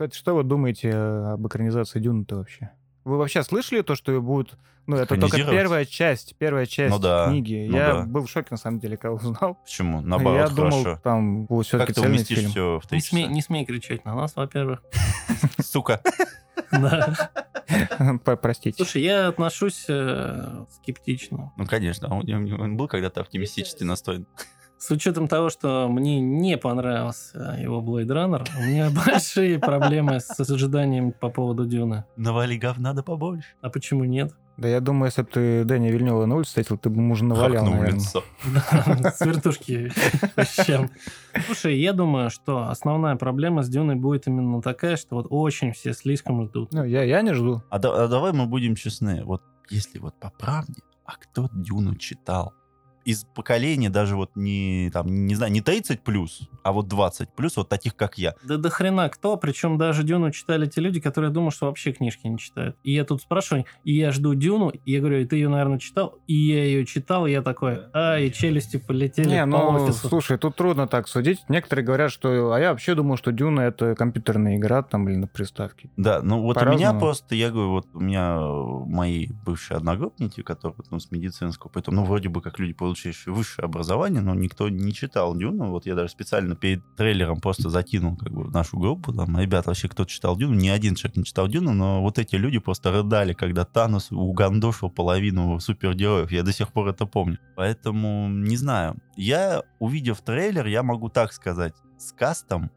Кстати, что вы думаете об экранизации Дюны-то вообще? Вы вообще слышали то, что будет... Ну, это только первая часть, первая часть Ну да, книги. ну Я да. был в шоке, на самом деле, когда узнал. Почему? Наоборот, Я хорошо. думал, там будет все-таки как ты цельный уместишь фильм. все в три Не смей, часа? не смей кричать на нас, во-первых. Сука. Да. Простите. Слушай, я отношусь э, скептично. Ну, конечно, он, он был когда-то оптимистически настроен. С учетом того, что мне не понравился его Blade Runner, у меня большие проблемы с ожиданием по поводу Дюны. Навали говна да побольше. А почему нет? Да я думаю, если бы ты Дэни Вильнева на улице встретил, ты бы ему уже навалял, Хакнул наверное. лицо. Да, С вертушки. Слушай, я думаю, что основная проблема с Дюной будет именно такая, что вот очень все слишком ждут. Ну, я, я не жду. А, а давай мы будем честны. Вот если вот по правде, а кто Дюну читал? Из поколения даже вот не, там, не знаю, не 30 плюс, а вот 20 плюс, вот таких, как я. Да до хрена кто, причем даже Дюну читали те люди, которые думают, что вообще книжки не читают. И я тут спрашиваю, и я жду Дюну, и я говорю, ты ее, наверное, читал? И я ее читал, и я такой, а, и челюсти полетели Не, по ну, офису. слушай, тут трудно так судить. Некоторые говорят, что... А я вообще думал, что Дюна — это компьютерная игра, там, блин, на приставке. Да, ну вот у меня просто, я говорю, вот у меня э, мои бывшие одногруппники, которые ну, с медицинского, поэтому, ну, вроде бы как люди, получившие высшее образование, но никто не читал Дюну. Вот я даже специально перед трейлером просто закинул как бы нашу группу, там, ребят, вообще кто читал Дюну, ни один человек не читал Дюну, но вот эти люди просто рыдали, когда Танос угандошил половину супергероев. Я до сих пор это помню. Поэтому, не знаю. Я, увидев трейлер, я могу так сказать, с кастом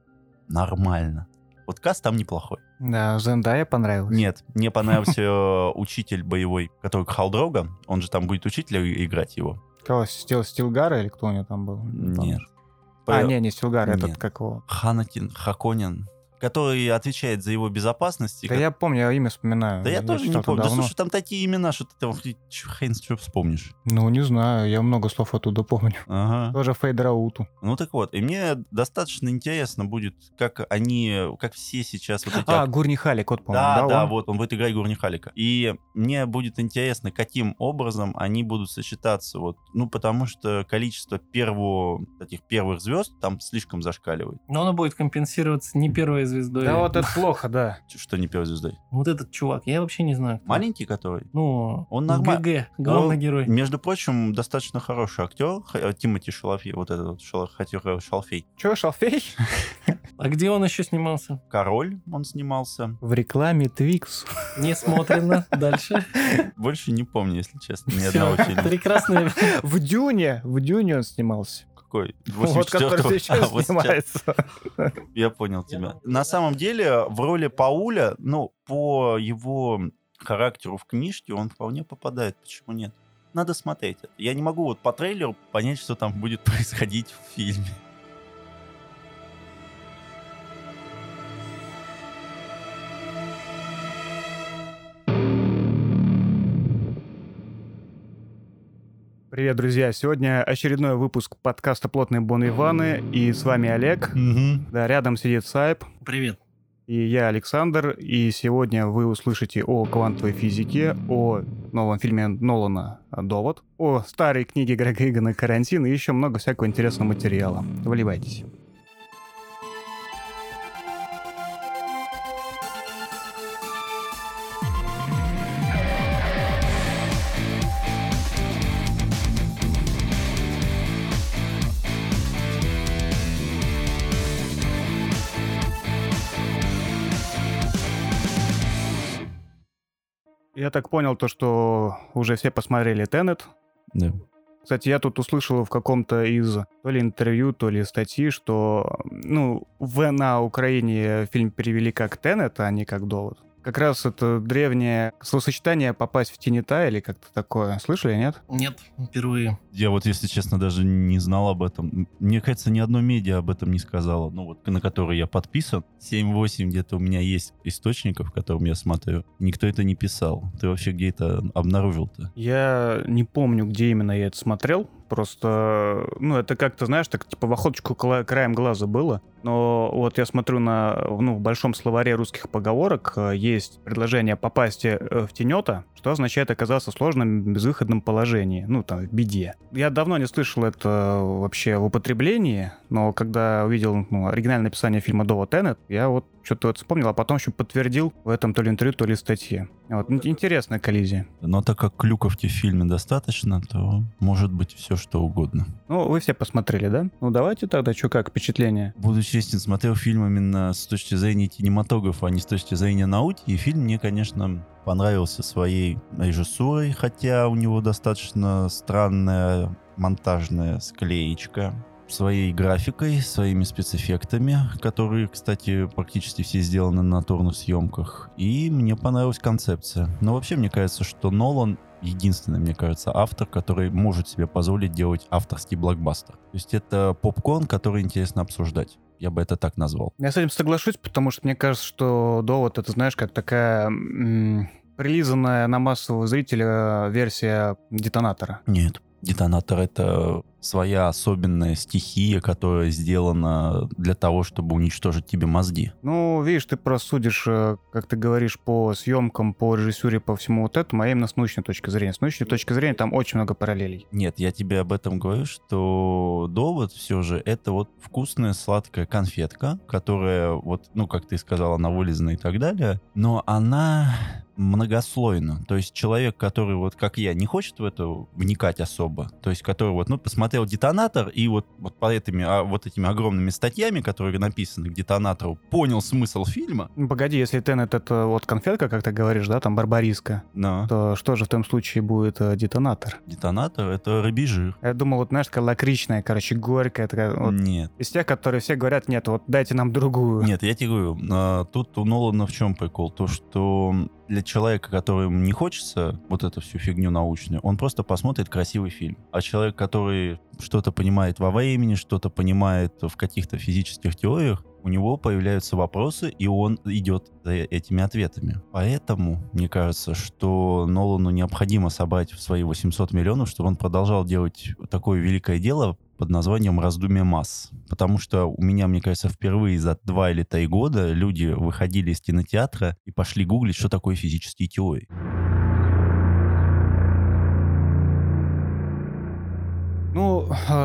нормально. Вот каст там неплохой. Да, Зендая понравилась. Нет, мне понравился э, учитель боевой, который Халдрога. Он же там будет учителя играть его. Кого, Стил, Стилгара или кто у него там был? Нет. А, По- не, не Стилгар, этот как его. Ханатин, Хаконин, который отвечает за его безопасность. Да как- я помню, я имя вспоминаю. Да я тоже не помню. Да давно. слушай, там такие имена, что ты там хрен что вспомнишь. Ну, не знаю, я много слов оттуда помню. Ага. Тоже Фейдерауту. Ну так вот, и мне достаточно интересно будет, как они, как все сейчас вот эти А, ак- Гурни Халик, вот, по-моему, Да, да, да, он? вот он будет играть Гурни Халика. И мне будет интересно, каким образом они будут сочетаться. Вот, ну, потому что количество первого, таких первых звезд там слишком зашкаливает. Но оно будет компенсироваться не первой звездой. Да вот это плохо, да. Что не первой звездой? Вот этот чувак, я вообще не знаю. кто. Маленький который? Ну, Он норма- ГГ, главный Он, герой. Между прочим, достаточно хороший актер. Э, Тимати Шалафей, вот этот сказать, Шалфей. Че, Шалфей? А где он еще снимался? Король он снимался. В рекламе Твикс. Не смотрено. Дальше. Больше не помню, если честно, ни одного фильма. Прекрасный. В Дюне, в Дюне он снимался. Какой? Вот, который 84-го? сейчас А, вот сейчас. снимается. Я понял тебя. На самом деле, в роли Пауля, ну, по его характеру в книжке, он вполне попадает. Почему нет? Надо смотреть это. Я не могу вот по трейлеру понять, что там будет происходить в фильме. Привет, друзья. Сегодня очередной выпуск подкаста «Плотные Бон Иваны». И с вами Олег. Да, рядом сидит Сайп. Привет. И я Александр. И сегодня вы услышите о квантовой физике, о новом фильме Нолана «Довод», о старой книге Грега Игана «Карантин» и еще много всякого интересного материала. Вливайтесь. Я так понял то, что уже все посмотрели Теннет. Да. Кстати, я тут услышал в каком-то из то ли интервью, то ли статьи, что ну, в, на Украине фильм перевели как Теннет, а не как Довод. Как раз это древнее словосочетание «попасть в Тинета» или как-то такое. Слышали, нет? Нет, впервые. Я вот, если честно, даже не знал об этом. Мне кажется, ни одно медиа об этом не сказало. Ну, вот на который я подписан. 7-8 где-то у меня есть источников, которым я смотрю. Никто это не писал. Ты вообще где это обнаружил-то? Я не помню, где именно я это смотрел. Просто, ну, это как-то, знаешь, так типа в охоточку краем глаза было. Но вот я смотрю на, ну, в большом словаре русских поговорок э, есть предложение попасть э, в тенета, что означает оказаться в сложном безвыходном положении, ну, там, в беде. Я давно не слышал это вообще в употреблении, но когда увидел ну, оригинальное описание фильма Дова Теннет, я вот что-то вот вспомнил, а потом еще подтвердил в этом то ли интервью, то ли статье. Вот, ин- интересная коллизия. Но так как клюковки в фильме достаточно, то может быть все что угодно. Ну, вы все посмотрели, да? Ну, давайте тогда, что как, впечатление? Буду честен, смотрел фильм именно с точки зрения кинематографа, а не с точки зрения науки. И фильм мне, конечно, понравился своей режиссурой, хотя у него достаточно странная монтажная склеечка своей графикой, своими спецэффектами, которые, кстати, практически все сделаны на натурных съемках. И мне понравилась концепция. Но вообще, мне кажется, что Нолан единственный, мне кажется, автор, который может себе позволить делать авторский блокбастер. То есть это попкорн, который интересно обсуждать. Я бы это так назвал. Я с этим соглашусь, потому что мне кажется, что довод это, знаешь, как такая м, прилизанная на массового зрителя версия детонатора. Нет. Детонатор — это своя особенная стихия, которая сделана для того, чтобы уничтожить тебе мозги. Ну, видишь, ты просудишь, э, как ты говоришь, по съемкам, по режиссуре, по всему вот этому, а именно с научной точки зрения. С научной точки зрения там очень много параллелей. Нет, я тебе об этом говорю, что довод все же это вот вкусная сладкая конфетка, которая вот, ну, как ты сказал, она вылезана и так далее, но она многослойно. То есть человек, который вот как я, не хочет в это вникать особо, то есть который вот, ну, посмотрел детонатор и вот, вот по этими, а, вот этими огромными статьями, которые написаны к детонатору, понял смысл фильма, Ну, Погоди, если Теннет это вот конфетка, как ты говоришь, да, там барбариска, но то что же в том случае будет э, детонатор? детонатор — это рыбий жир. Я думал, вот, знаешь, такая лакричная, короче, горькая, такая, вот, Нет. из тех, которые все говорят, нет, вот дайте нам другую. Нет, я тебе говорю, а, тут у Нолана в чем прикол? То, что для человека, которому не хочется вот эту всю фигню научную, он просто посмотрит красивый фильм. А человек, который что-то понимает во времени, что-то понимает в каких-то физических теориях, у него появляются вопросы, и он идет за этими ответами. Поэтому, мне кажется, что Нолану необходимо собрать в свои 800 миллионов, чтобы он продолжал делать такое великое дело под названием «Раздумие масс». Потому что у меня, мне кажется, впервые за два или три года люди выходили из кинотеатра и пошли гуглить, что такое физические теории.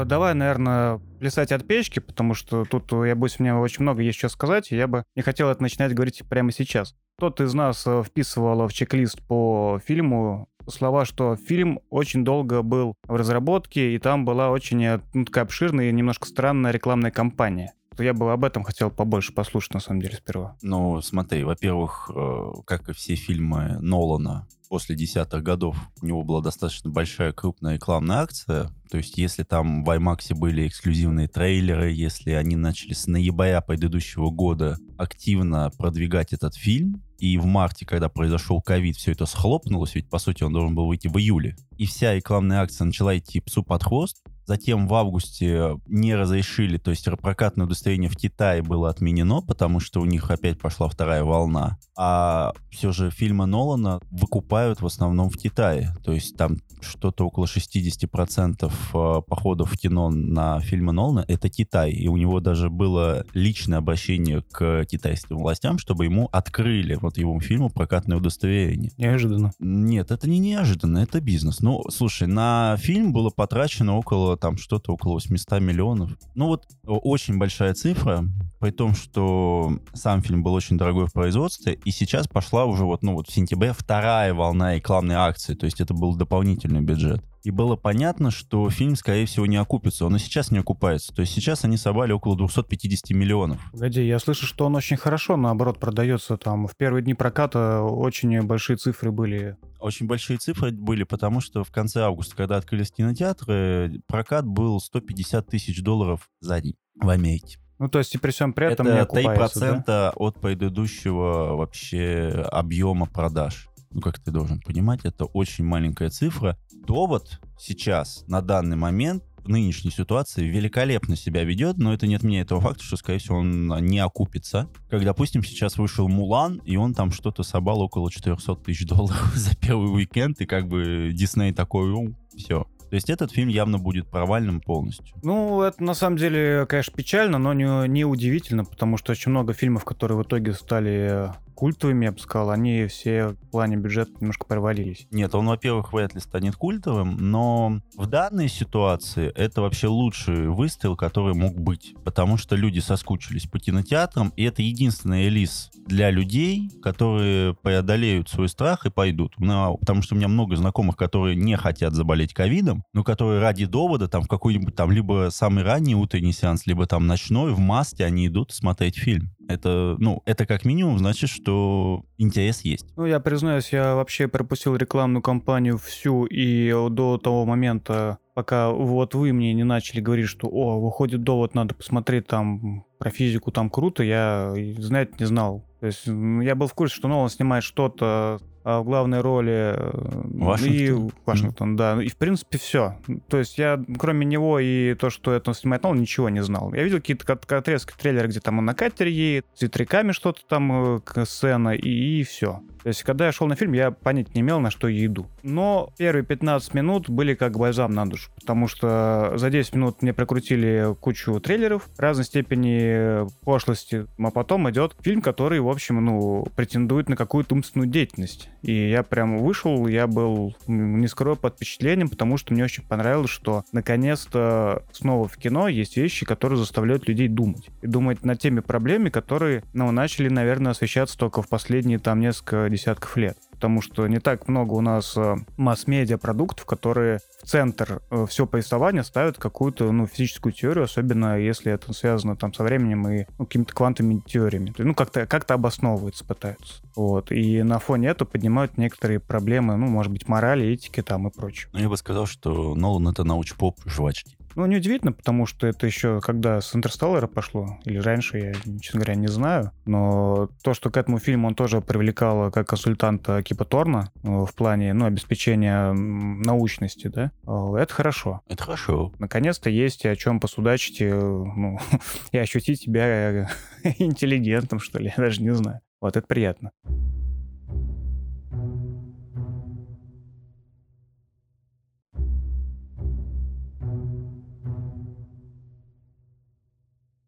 Давай, наверное, плясать от печки, потому что тут, э, я боюсь, меня очень много есть что сказать, и я бы не хотел это начинать говорить прямо сейчас. Кто-то из нас э, вписывал в чек-лист по фильму слова, что фильм очень долго был в разработке, и там была очень э, ну, такая обширная и немножко странная рекламная кампания. Я бы об этом хотел побольше послушать, на самом деле, сперва. Ну, смотри, во-первых, э, как и все фильмы Нолана после десятых годов, у него была достаточно большая крупная рекламная акция. То есть, если там в IMAX были эксклюзивные трейлеры, если они начали с ноября предыдущего года активно продвигать этот фильм, и в марте, когда произошел ковид, все это схлопнулось, ведь, по сути, он должен был выйти в июле, и вся рекламная акция начала идти псу под хвост, Затем в августе не разрешили, то есть прокатное удостоверение в Китае было отменено, потому что у них опять пошла вторая волна. А все же фильмы Нолана выкупают в основном в Китае. То есть там что-то около 60% э, походов в кино на фильмы Нолана — это Китай. И у него даже было личное обращение к китайским властям, чтобы ему открыли вот его фильму прокатное удостоверение. Неожиданно. Нет, это не неожиданно, это бизнес. Ну, слушай, на фильм было потрачено около там что-то около 800 миллионов. Ну вот очень большая цифра, при том, что сам фильм был очень дорогой в производстве, и сейчас пошла уже вот, ну вот в сентябре вторая волна рекламной акции, то есть это был дополнительный бюджет. И было понятно, что фильм, скорее всего, не окупится. Он и сейчас не окупается. То есть сейчас они собрали около 250 миллионов. Погоди, я слышу, что он очень хорошо, наоборот, продается. Там в первые дни проката очень большие цифры были. Очень большие цифры были, потому что в конце августа, когда открылись кинотеатры, прокат был 150 тысяч долларов за день в Америке. Ну, то есть и при всем при этом не Это окупается, 3% да? от предыдущего вообще объема продаж. Ну, как ты должен понимать, это очень маленькая цифра. Довод сейчас, на данный момент, в нынешней ситуации великолепно себя ведет, но это не отменяет того факта, что, скорее всего, он не окупится. Как, допустим, сейчас вышел Мулан, и он там что-то собрал около 400 тысяч долларов за первый уикенд, и как бы Дисней такой, все, То есть этот фильм явно будет провальным полностью. Ну, это на самом деле, конечно, печально, но не, не удивительно, потому что очень много фильмов, которые в итоге стали культовыми, я бы сказал, они все в плане бюджета немножко провалились. Нет, он, во-первых, вряд ли станет культовым, но в данной ситуации это вообще лучший выстрел, который мог быть. Потому что люди соскучились по кинотеатрам, и это единственный релиз для людей, которые преодолеют свой страх и пойдут. Ну, потому что у меня много знакомых, которые не хотят заболеть ковидом, но которые ради довода там в какой-нибудь там либо самый ранний утренний сеанс, либо там ночной в маске они идут смотреть фильм. Это, ну, это как минимум значит, что интерес есть. Ну, я признаюсь, я вообще пропустил рекламную кампанию всю, и до того момента, пока вот вы мне не начали говорить, что, о, выходит довод, надо посмотреть там про физику, там круто, я, знать не знал. То есть я был в курсе, что Нолан снимает что-то в главной роли э, Вашингтон. и Вашингтон, mm. да. И в принципе все. То есть я, кроме него и то, что это он снимает Нолан, ничего не знал. Я видел какие-то отрезки трейлера, где там он на катере едет, с ветряками что-то там, э, сцена, и, и все. То есть, когда я шел на фильм, я понять не имел, на что я иду. Но первые 15 минут были как бальзам на душу, потому что за 10 минут мне прокрутили кучу трейлеров разной степени пошлости, а потом идет фильм, который, в общем, ну, претендует на какую-то умственную деятельность. И я прям вышел, я был, не скрою, под впечатлением, потому что мне очень понравилось, что наконец-то снова в кино есть вещи, которые заставляют людей думать. И думать над теми проблемами, которые, ну, начали, наверное, освещаться только в последние там несколько десятков лет потому что не так много у нас э, масс-медиа продуктов, которые в центр э, все повествования ставят какую-то ну, физическую теорию, особенно если это связано там со временем и ну, какими-то квантовыми теориями. Ну, как-то как обосновываться пытаются. Вот. И на фоне этого поднимают некоторые проблемы, ну, может быть, морали, этики там и прочее. Ну, я бы сказал, что Нолан — это научпоп жвачки. Ну, неудивительно, потому что это еще когда с Интерстеллара пошло, или раньше, я, честно говоря, не знаю. Но то, что к этому фильму он тоже привлекал как консультанта Кипа Торна э, в плане ну, обеспечения научности, да, э, это хорошо. Это хорошо. Наконец-то есть о чем посудачить э, ну, и ощутить себя интеллигентом, что ли, я даже не знаю. Вот это приятно.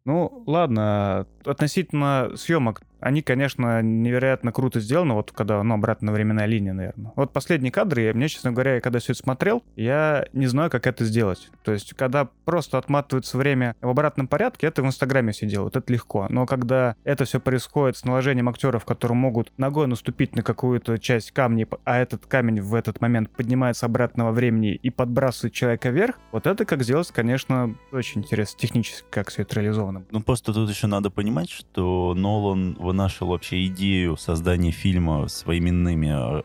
Ну, ладно, относительно съемок они, конечно, невероятно круто сделаны, вот когда, ну, обратная временная линия, наверное. Вот последние кадры, я, мне, честно говоря, когда все это смотрел, я не знаю, как это сделать. То есть, когда просто отматывается время в обратном порядке, это в Инстаграме все делают, это легко. Но когда это все происходит с наложением актеров, которые могут ногой наступить на какую-то часть камня, а этот камень в этот момент поднимается обратно во времени и подбрасывает человека вверх, вот это как сделать, конечно, очень интересно технически, как все это реализовано. Ну, просто тут еще надо понимать, что Нолан вынашивал вообще идею создания фильма с временными э,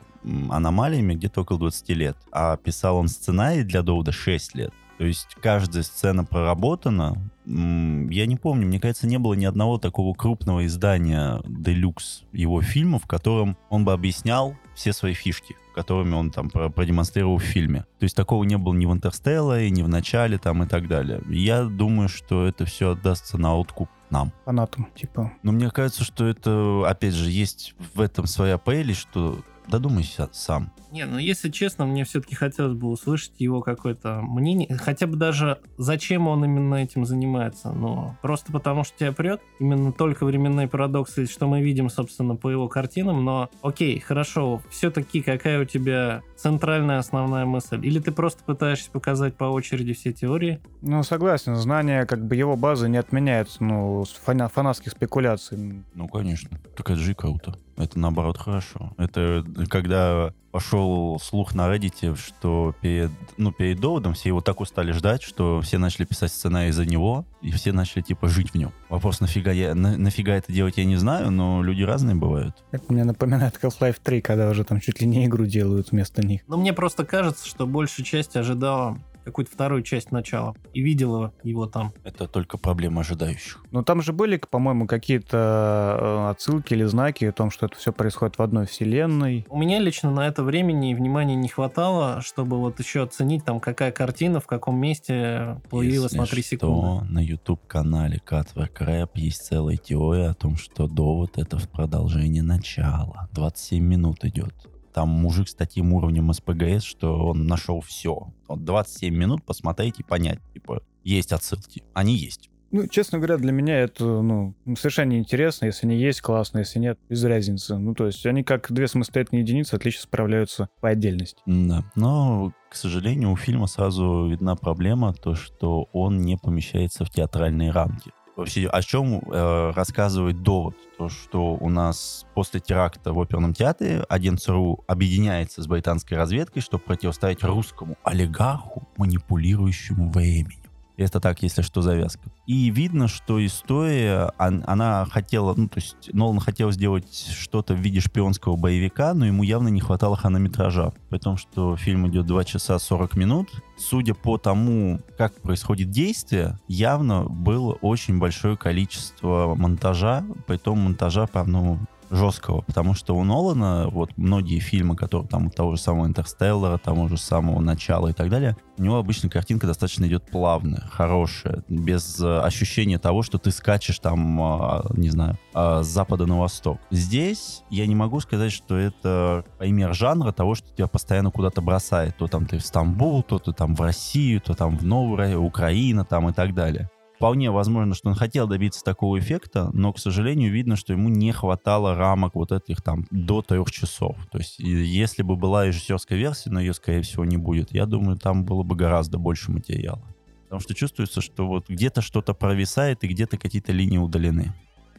аномалиями где-то около 20 лет. А писал он сценарий для Довода 6 лет. То есть каждая сцена проработана. Я не помню, мне кажется, не было ни одного такого крупного издания Deluxe его фильма, в котором он бы объяснял все свои фишки, которыми он там продемонстрировал в фильме. То есть такого не было ни в Интерстелларе, ни в начале там и так далее. Я думаю, что это все отдастся на откуп нам. Фанатам, типа. Но мне кажется, что это, опять же, есть в этом своя прелесть, что додумайся сам. Не, ну если честно, мне все-таки хотелось бы услышать его какое-то мнение, хотя бы даже зачем он именно этим занимается. Ну, просто потому что тебя прет, именно только временные парадоксы, что мы видим, собственно, по его картинам, но окей, хорошо, все-таки какая у тебя центральная основная мысль? Или ты просто пытаешься показать по очереди все теории? Ну, согласен, знание как бы его базы не отменяется, ну, фанатских спекуляций. Ну, конечно, так это же круто. Это наоборот хорошо. Это когда пошел слух на Reddit, что перед, ну, перед доводом все его так устали ждать, что все начали писать сценарий за него, и все начали, типа, жить в нем. Вопрос, нафига, я, на, нафига это делать, я не знаю, но люди разные бывают. Это мне напоминает Half-Life 3, когда уже там чуть ли не игру делают вместо них. Но мне просто кажется, что большая часть ожидала какую-то вторую часть начала и видела его там. Это только проблема ожидающих. Но там же были, по-моему, какие-то э, отсылки или знаки о том, что это все происходит в одной вселенной. У меня лично на это времени и внимания не хватало, чтобы вот еще оценить там, какая картина, в каком месте появилась Если на 3 секунды. на YouTube-канале Катвер Крэп есть целая теория о том, что довод это в продолжении начала. 27 минут идет там мужик с таким уровнем СПГС, что он нашел все. Вот 27 минут посмотреть и понять, типа, есть отсылки. Они есть. Ну, честно говоря, для меня это, ну, совершенно неинтересно. Если они есть, классно, если нет, без разницы. Ну, то есть они как две самостоятельные единицы отлично справляются по отдельности. Да, но, к сожалению, у фильма сразу видна проблема, то, что он не помещается в театральные рамки. О чем э, рассказывает довод? То, что у нас после теракта в оперном театре один ЦРУ объединяется с британской разведкой, чтобы противостоять русскому олигарху, манипулирующему временем. Это так, если что, завязка. И видно, что история, она хотела, ну, то есть Нолан хотел сделать что-то в виде шпионского боевика, но ему явно не хватало хронометража. При том, что фильм идет 2 часа 40 минут. Судя по тому, как происходит действие, явно было очень большое количество монтажа, при том монтажа, по, ну, жесткого, потому что у Нолана вот многие фильмы, которые там того же самого Интерстеллара, того же самого Начала и так далее, у него обычно картинка достаточно идет плавная, хорошая, без э, ощущения того, что ты скачешь там, э, не знаю, э, с запада на восток. Здесь я не могу сказать, что это пример жанра того, что тебя постоянно куда-то бросает. То там ты в Стамбул, то ты там в Россию, то там в Новую Украина там и так далее. Вполне возможно, что он хотел добиться такого эффекта, но, к сожалению, видно, что ему не хватало рамок вот этих там до трех часов. То есть, если бы была режиссерская версия, но ее, скорее всего, не будет, я думаю, там было бы гораздо больше материала. Потому что чувствуется, что вот где-то что-то провисает и где-то какие-то линии удалены.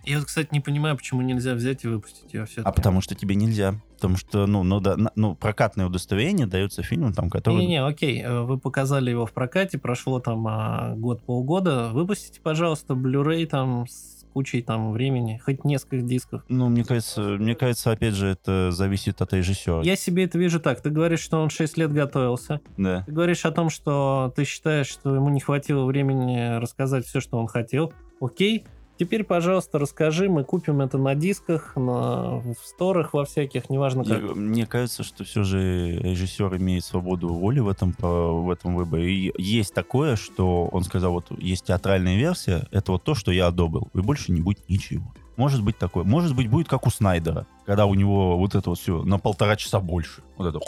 Я, кстати, не понимаю, почему нельзя взять и выпустить ее все А потому что тебе нельзя. Потому что, ну, ну, да, ну прокатное удостоверение дается фильмам, там, который... Не-не, окей, э, вы показали его в прокате, прошло там а, год-полгода, выпустите, пожалуйста, Blu-ray там с кучей там времени, хоть несколько дисков. Ну, мне кажется, мне кажется, опять же, это зависит от режиссера. Я себе это вижу так. Ты говоришь, что он 6 лет готовился. Да. Ты говоришь о том, что ты считаешь, что ему не хватило времени рассказать все, что он хотел. Окей, Теперь, пожалуйста, расскажи, мы купим это на дисках, на, в сторах во всяких, неважно как. Я, мне кажется, что все же режиссер имеет свободу воли в этом, в этом выборе. И есть такое, что он сказал, вот есть театральная версия, это вот то, что я одобрил, и больше не будет ничего. Может быть такое. Может быть будет как у Снайдера, когда у него вот это вот все на полтора часа больше. Вот это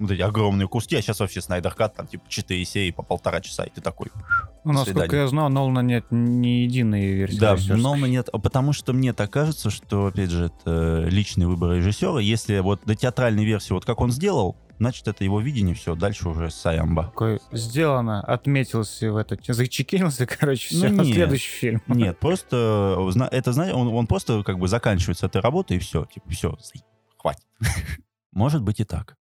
вот эти огромные куски, а сейчас вообще Снайдер Кат, там, типа, 4 серии по полтора часа, и ты такой... Ну, насколько свидания. я знаю, Нолана нет ни единой версии. Да, Нолана нет, потому что мне так кажется, что, опять же, это личный выбор режиссера. Если вот до театральной версии, вот как он сделал, значит, это его видение, все, дальше уже Саямба. Такой, сделано, отметился в этот, зачекинился, короче, все, ну, нет, следующий фильм. Нет, просто, это, знаешь, он, он просто как бы заканчивается этой работой, и все, типа, все, хватит. Может быть и так.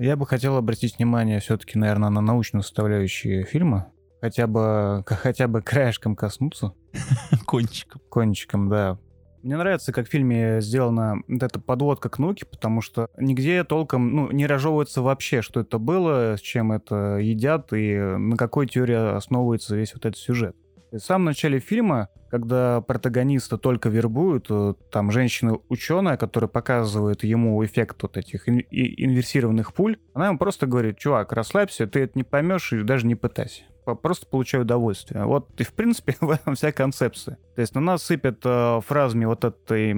Я бы хотел обратить внимание все-таки, наверное, на научную составляющую фильма. Хотя бы, хотя бы краешком коснуться. Кончиком. Кончиком, да. Мне нравится, как в фильме сделана вот эта подводка к науке, потому что нигде толком ну, не разжевывается вообще, что это было, с чем это едят и на какой теории основывается весь вот этот сюжет. В самом начале фильма, когда протагониста только вербуют, э, там женщина-ученая, которая показывает ему эффект вот этих ин- инверсированных пуль, она ему просто говорит, чувак, расслабься, ты это не поймешь и даже не пытайся просто получаю удовольствие. Вот и в принципе в этом вся концепция. То есть на нас сыпят э, фразами вот этой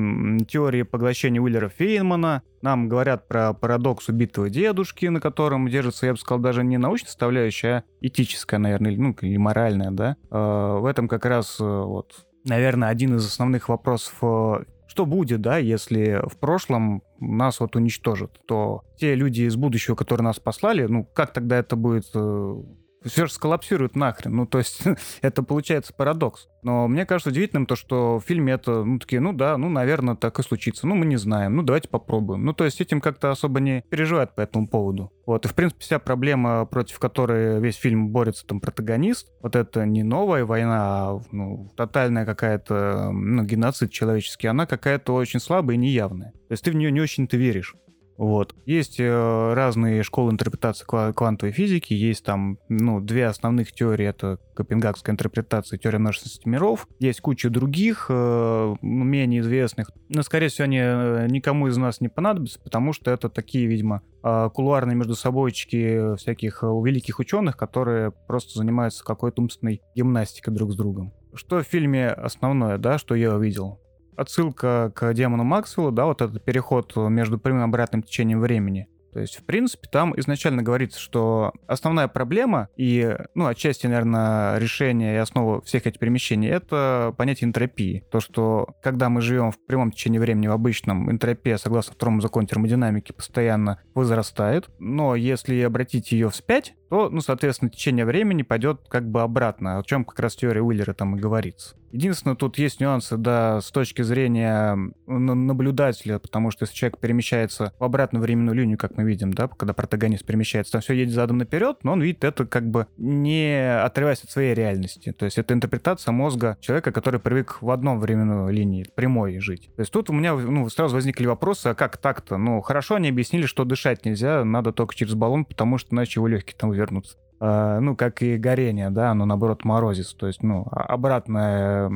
теории поглощения Уиллера Фейнмана, нам говорят про парадокс убитого дедушки, на котором держится, я бы сказал, даже не научная составляющая, а этическая, наверное, ну, или моральная, да. Э, в этом как раз э, вот, наверное, один из основных вопросов э, что будет, да, если в прошлом нас вот уничтожат, то те люди из будущего, которые нас послали, ну, как тогда это будет э, все же сколлапсирует нахрен. Ну, то есть это получается парадокс. Но мне кажется удивительным то, что в фильме это, ну, такие, ну да, ну, наверное, так и случится. Ну, мы не знаем. Ну, давайте попробуем. Ну, то есть этим как-то особо не переживают по этому поводу. Вот, и, в принципе, вся проблема, против которой весь фильм борется там протагонист, вот это не новая война, а, ну, тотальная какая-то, ну, геноцид человеческий, она какая-то очень слабая и неявная. То есть ты в нее не очень-то веришь. Вот. Есть э, разные школы интерпретации квантовой физики, есть там, ну, две основных теории, это копенгагская интерпретация, теория множественности миров, есть куча других, э, менее известных, но, скорее всего, они э, никому из нас не понадобятся, потому что это такие, видимо, э, кулуарные между собойчики всяких э, великих ученых, которые просто занимаются какой-то умственной гимнастикой друг с другом. Что в фильме основное, да, что я увидел? Отсылка к демону Максвеллу, да, вот этот переход между прямым и обратным течением времени. То есть, в принципе, там изначально говорится, что основная проблема и, ну, отчасти, наверное, решение и основа всех этих перемещений — это понятие энтропии. То, что когда мы живем в прямом течении времени в обычном, энтропия, согласно второму закону термодинамики, постоянно возрастает. Но если обратить ее вспять, то, ну, соответственно, течение времени пойдет как бы обратно, о чем как раз теория Уиллера там и говорится. Единственное, тут есть нюансы, да, с точки зрения наблюдателя, потому что если человек перемещается в обратную временную линию, как мы видим, да, когда протагонист перемещается, там все едет задом наперед, но он видит это как бы не отрываясь от своей реальности. То есть это интерпретация мозга человека, который привык в одном временной линии, прямой жить. То есть тут у меня ну, сразу возникли вопросы, а как так-то? Ну, хорошо они объяснили, что дышать нельзя, надо только через баллон, потому что иначе его легкие там вернутся. Э, ну, как и горение, да, оно, наоборот, морозится, то есть, ну, обратное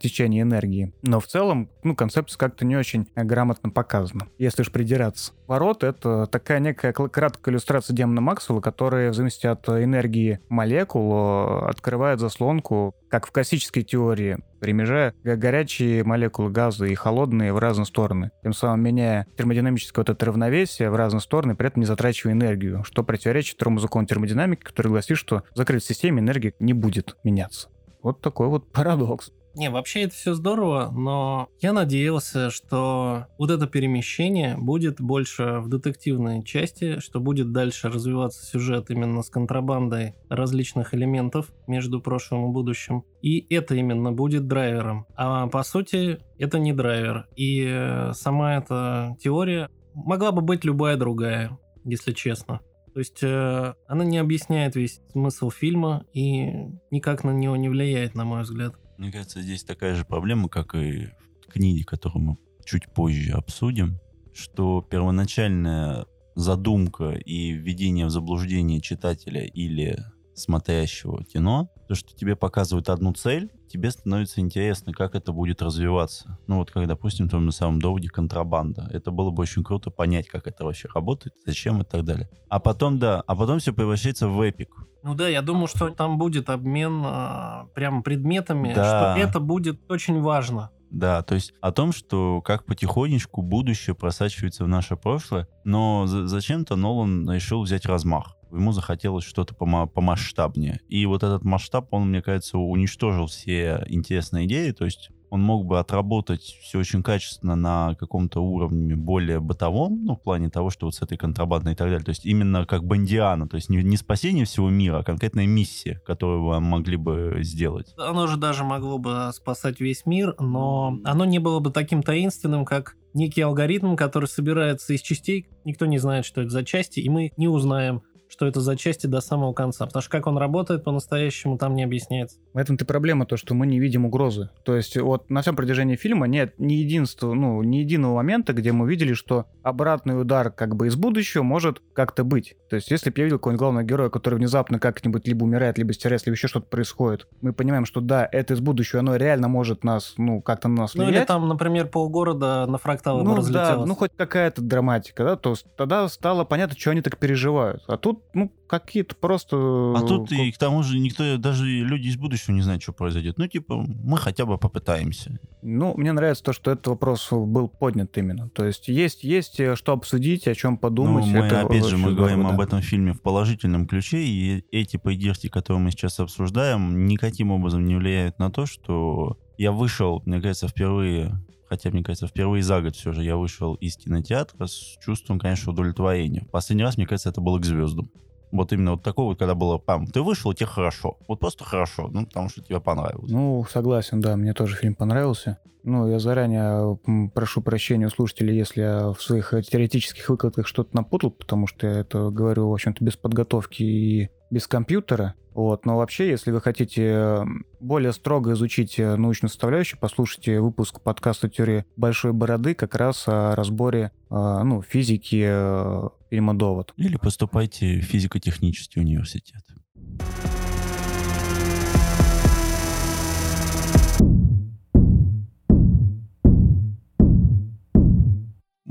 течение энергии. Но в целом, ну, концепция как-то не очень грамотно показана, если уж придираться. Ворот — это такая некая краткая иллюстрация демона Максвелла, которая, в зависимости от энергии молекул, открывает заслонку, как в классической теории, перемежая горячие молекулы газа и холодные в разные стороны, тем самым меняя термодинамическое вот это равновесие в разные стороны, при этом не затрачивая энергию, что противоречит второму закону термодинамики, который гласит, что в закрытой системе энергия не будет меняться. Вот такой вот парадокс. Не, вообще это все здорово, но я надеялся, что вот это перемещение будет больше в детективной части, что будет дальше развиваться сюжет именно с контрабандой различных элементов между прошлым и будущим. И это именно будет драйвером. А по сути, это не драйвер. И э, сама эта теория могла бы быть любая другая, если честно. То есть э, она не объясняет весь смысл фильма и никак на него не влияет, на мой взгляд. Мне кажется, здесь такая же проблема, как и в книге, которую мы чуть позже обсудим, что первоначальная задумка и введение в заблуждение читателя или смотрящего кино, то, что тебе показывают одну цель, тебе становится интересно, как это будет развиваться. Ну вот как, допустим, в том на самом доводе контрабанда. Это было бы очень круто понять, как это вообще работает, зачем и так далее. А потом, да, а потом все превращается в эпик. Ну да, я думаю, что там будет обмен а, прямо предметами, да. что это будет очень важно. Да, то есть о том, что как потихонечку будущее просачивается в наше прошлое, но зачем-то Нолан решил взять размах ему захотелось что-то помасштабнее. И вот этот масштаб, он, мне кажется, уничтожил все интересные идеи, то есть он мог бы отработать все очень качественно на каком-то уровне более бытовом, ну, в плане того, что вот с этой контрабандой и так далее. То есть именно как Бандиана, то есть не, не спасение всего мира, а конкретная миссия, которую вы могли бы сделать. Оно же даже могло бы спасать весь мир, но оно не было бы таким таинственным, как некий алгоритм, который собирается из частей. Никто не знает, что это за части, и мы не узнаем, что это за части до самого конца. Потому что как он работает по-настоящему, там не объясняется. В этом-то проблема, то, что мы не видим угрозы. То есть вот на всем протяжении фильма нет ни единства, ну, ни единого момента, где мы видели, что обратный удар как бы из будущего может как-то быть. То есть если бы я видел какого-нибудь главного героя, который внезапно как-нибудь либо умирает, либо стирается, либо еще что-то происходит, мы понимаем, что да, это из будущего, оно реально может нас, ну, как-то на нас влиять. Ну или там, например, полгорода на фракталы ну, разлетелось. Да, ну хоть какая-то драматика, да, то тогда стало понятно, что они так переживают. А тут, ну, какие-то просто... А тут и к тому же никто, даже люди из будущего не знают, что произойдет. Ну, типа, мы хотя бы попытаемся. Ну, мне нравится то, что этот вопрос был поднят именно. То есть есть, есть э, что обсудить, о чем подумать. Ну, мы, это опять же, мы говорим да. об этом фильме в положительном ключе, и эти поединки, которые мы сейчас обсуждаем, никаким образом не влияют на то, что я вышел, мне кажется, впервые хотя, мне кажется, впервые за год все же я вышел из кинотеатра с чувством, конечно, удовлетворения. Последний раз, мне кажется, это было к звездам. Вот именно вот такого, когда было, пам, ты вышел, тебе хорошо. Вот просто хорошо, ну, потому что тебе понравилось. Ну, согласен, да, мне тоже фильм понравился. Ну, я заранее прошу прощения у слушателей, если я в своих теоретических выкладках что-то напутал, потому что я это говорю, в общем-то, без подготовки и без компьютера. Вот. Но вообще, если вы хотите э, более строго изучить э, научную составляющую, послушайте выпуск подкаста «Теория большой бороды» как раз о разборе ну, физики «Довод». Или поступайте в физико-технический университет.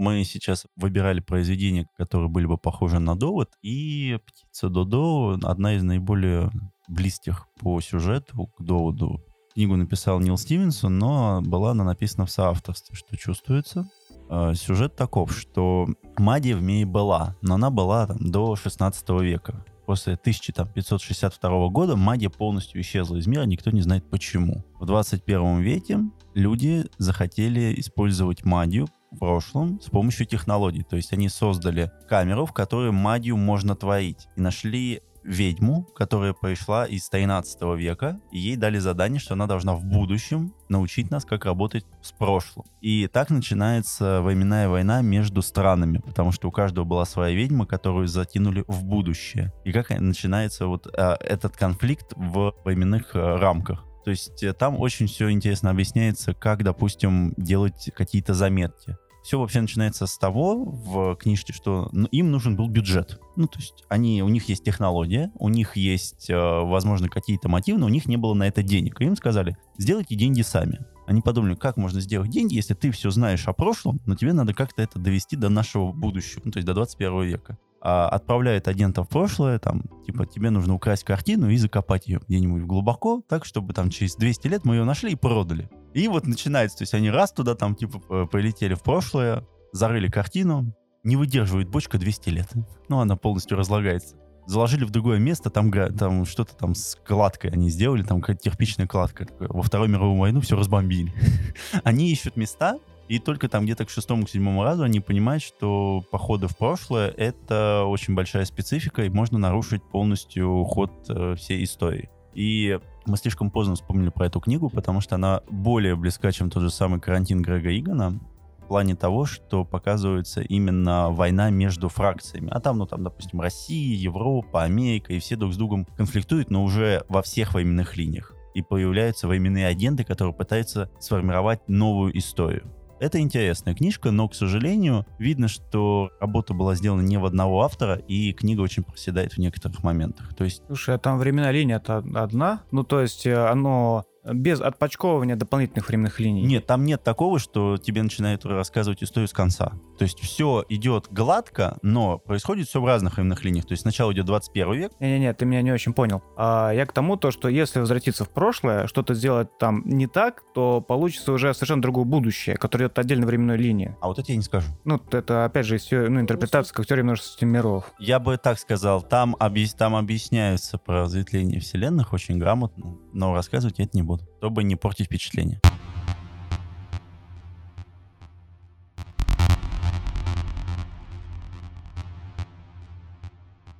Мы сейчас выбирали произведения, которые были бы похожи на довод, и «Птица Додо» — одна из наиболее близких по сюжету к доводу. Книгу написал Нил Стивенсон, но была она написана в соавторстве, что чувствуется. А, сюжет таков, что Мади в мире была, но она была там, до 16 века. После 1562 года магия полностью исчезла из мира, никто не знает почему. В 21 веке люди захотели использовать магию в прошлом с помощью технологий. То есть они создали камеру, в которой магию можно творить. И нашли ведьму, которая пришла из 13 века, и ей дали задание, что она должна в будущем научить нас, как работать с прошлым. И так начинается временная война между странами, потому что у каждого была своя ведьма, которую затянули в будущее. И как начинается вот э, этот конфликт в временных э, рамках. То есть э, там очень все интересно объясняется, как, допустим, делать какие-то заметки. Все вообще начинается с того в книжке, что ну, им нужен был бюджет. Ну, то есть они, у них есть технология, у них есть, э, возможно, какие-то мотивы, но у них не было на это денег. И им сказали, сделайте деньги сами. Они подумали, как можно сделать деньги, если ты все знаешь о прошлом, но тебе надо как-то это довести до нашего будущего, ну, то есть до 21 века а, отправляет агента в прошлое, там, типа, тебе нужно украсть картину и закопать ее где-нибудь глубоко, так, чтобы там через 200 лет мы ее нашли и продали. И вот начинается, то есть они раз туда там, типа, полетели в прошлое, зарыли картину, не выдерживает бочка 200 лет. Ну, она полностью разлагается. Заложили в другое место, там, там что-то там с кладкой они сделали, там какая-то кирпичная кладка. Во Вторую мировую войну все разбомбили. они ищут места, и только там где-то к шестому, к седьмому разу они понимают, что походы в прошлое — это очень большая специфика, и можно нарушить полностью ход э, всей истории. И мы слишком поздно вспомнили про эту книгу, потому что она более близка, чем тот же самый «Карантин» Грега Игана, в плане того, что показывается именно война между фракциями. А там, ну там, допустим, Россия, Европа, Америка, и все друг с другом конфликтуют, но уже во всех временных линиях. И появляются временные агенты, которые пытаются сформировать новую историю. Это интересная книжка, но, к сожалению, видно, что работа была сделана не в одного автора, и книга очень проседает в некоторых моментах. То есть... Слушай, а там временная линия-то одна? Ну, то есть э, оно без отпочковывания дополнительных временных линий. Нет, там нет такого, что тебе начинают рассказывать историю с конца. То есть все идет гладко, но происходит все в разных временных линиях. То есть сначала идет 21 век. Не-не-не, ты меня не очень понял. А, я к тому, то, что если возвратиться в прошлое, что-то сделать там не так, то получится уже совершенно другое будущее, которое идет отдельно временной линии. А вот это я не скажу. Ну, это, опять же, все, ну, интерпретация как теория множества миров. Я бы так сказал. Там, объяс... там объясняются про разветвление вселенных очень грамотно, но рассказывать я это не буду чтобы не портить впечатление.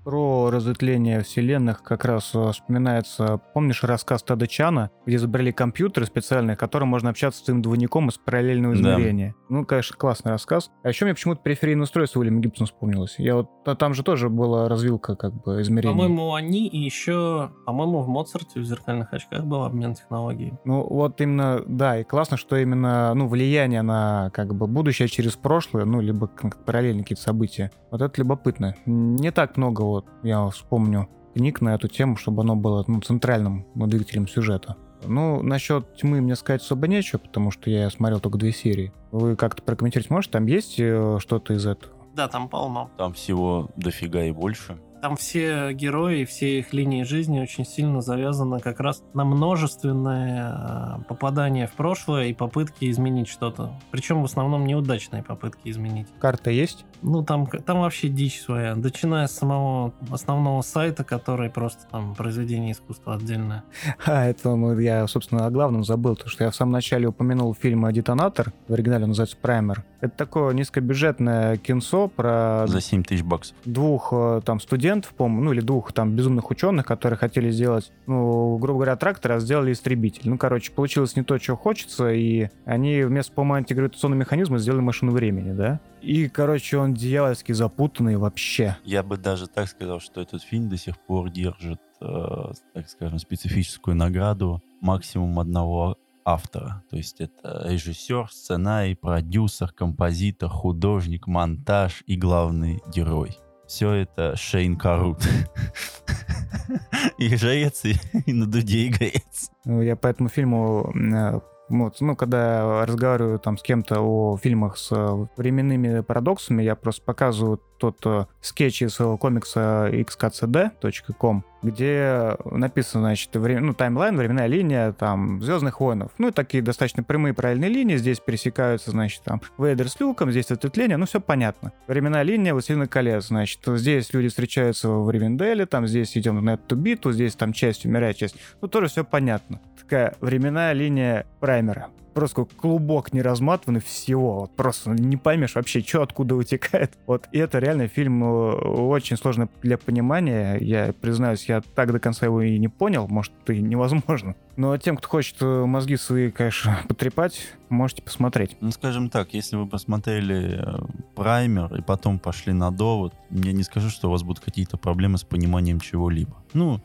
Про разветвление вселенных как раз э, вспоминается, помнишь рассказ Теда Чана, где изобрели компьютеры специальные, которым можно общаться с своим двойником из параллельного измерения. Да. Ну, конечно, классный рассказ. А еще мне почему-то периферийное устройство Уильяма Гибсона вспомнилось. Я вот, а там же тоже была развилка как бы измерений. По-моему, они и еще, по-моему, в Моцарте в зеркальных очках был обмен технологий. Ну, вот именно, да, и классно, что именно, ну, влияние на как бы будущее через прошлое, ну, либо как параллельные какие-то события. Вот это любопытно. Не так много вот я вспомню книг на эту тему, чтобы оно было ну, центральным двигателем сюжета. Ну, насчет тьмы мне сказать особо нечего, потому что я смотрел только две серии. Вы как-то прокомментировать можете? Там есть э, что-то из этого? Да, там полно. Там всего дофига и больше. Там все герои, все их линии жизни очень сильно завязаны как раз на множественное а, попадание в прошлое и попытки изменить что-то. Причем в основном неудачные попытки изменить. Карта есть? Ну, там, там вообще дичь своя. Начиная с самого основного сайта, который просто там произведение искусства отдельное. А, это ну, я, собственно, о главном забыл, то что я в самом начале упомянул фильм «Детонатор», в оригинале он называется «Праймер». Это такое низкобюджетное кинцо про... За 7 тысяч баксов. Двух э, там студентов, студентов, по-моему, ну или двух там безумных ученых, которые хотели сделать, ну, грубо говоря, трактор, а сделали истребитель. Ну, короче, получилось не то, что хочется, и они вместо, по-моему, антигравитационного механизма сделали машину времени, да? И, короче, он дьявольски запутанный вообще. Я бы даже так сказал, что этот фильм до сих пор держит, э, так скажем, специфическую награду максимум одного автора. То есть это режиссер, сценарий, продюсер, композитор, художник, монтаж и главный герой. Все это Шейн Карут. И жрец, и на дуде игрец. Ну, Я по этому фильму э, вот, ну, когда разговариваю там с кем-то о фильмах с э, временными парадоксами, я просто показываю тот э, скетч из э, комикса xkcd.com, где написано, значит, время, ну, таймлайн, временная линия, там, Звездных войнов. Ну, и такие достаточно прямые правильные линии, здесь пересекаются, значит, там, Вейдер с Люком, здесь ответвление, ну, все понятно. Временная линия, Властелина колец, значит, здесь люди встречаются в Ривенделе, там, здесь идем на эту битву, здесь там часть умирает, часть. Ну, тоже все понятно. Такая временная линия праймера просто клубок не разматыванный всего. Вот просто не поймешь вообще, что откуда вытекает. Вот и это реально фильм э, очень сложный для понимания. Я признаюсь, я так до конца его и не понял. Может, и невозможно. Но тем, кто хочет э, мозги свои, конечно, потрепать, можете посмотреть. Ну, скажем так, если вы посмотрели э, праймер и потом пошли на довод, я не скажу, что у вас будут какие-то проблемы с пониманием чего-либо. Ну,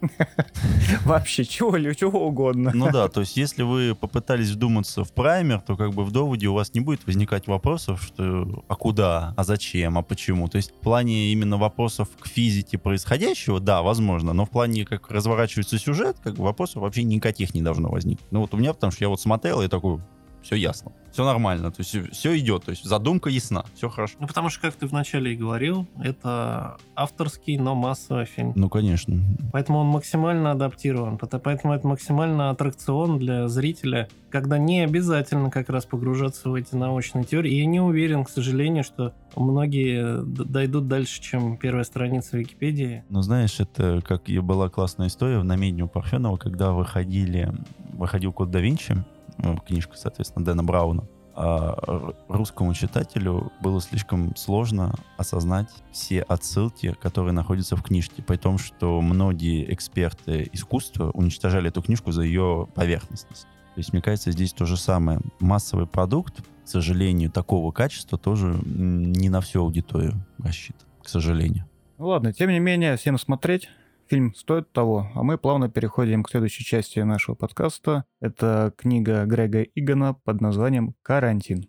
Вообще, чего, чего угодно. ну да, то есть если вы попытались вдуматься в праймер, то как бы в доводе у вас не будет возникать вопросов, что а куда, а зачем, а почему. То есть в плане именно вопросов к физике происходящего, да, возможно, но в плане как разворачивается сюжет, как бы вопросов вообще никаких не должно возникнуть. Ну вот у меня, потому что я вот смотрел и такой, все ясно, все нормально, то есть все идет, то есть задумка ясна, все хорошо. Ну, потому что, как ты вначале и говорил, это авторский, но массовый фильм. Ну, конечно. Поэтому он максимально адаптирован. Поэтому это максимально аттракцион для зрителя, когда не обязательно как раз погружаться в эти научные теории. И я не уверен, к сожалению, что многие дойдут дальше, чем первая страница Википедии. Ну, знаешь, это как и была классная история в намедне у Парфенова, когда выходили, выходил Код да Винчи, книжка, соответственно, Дэна Брауна, а русскому читателю было слишком сложно осознать все отсылки, которые находятся в книжке, при том, что многие эксперты искусства уничтожали эту книжку за ее поверхностность. То есть, мне кажется, здесь то же самое. Массовый продукт, к сожалению, такого качества тоже не на всю аудиторию рассчитан, к сожалению. Ну ладно, тем не менее, всем смотреть. Фильм стоит того, а мы плавно переходим к следующей части нашего подкаста. Это книга Грега Игана под названием «Карантин».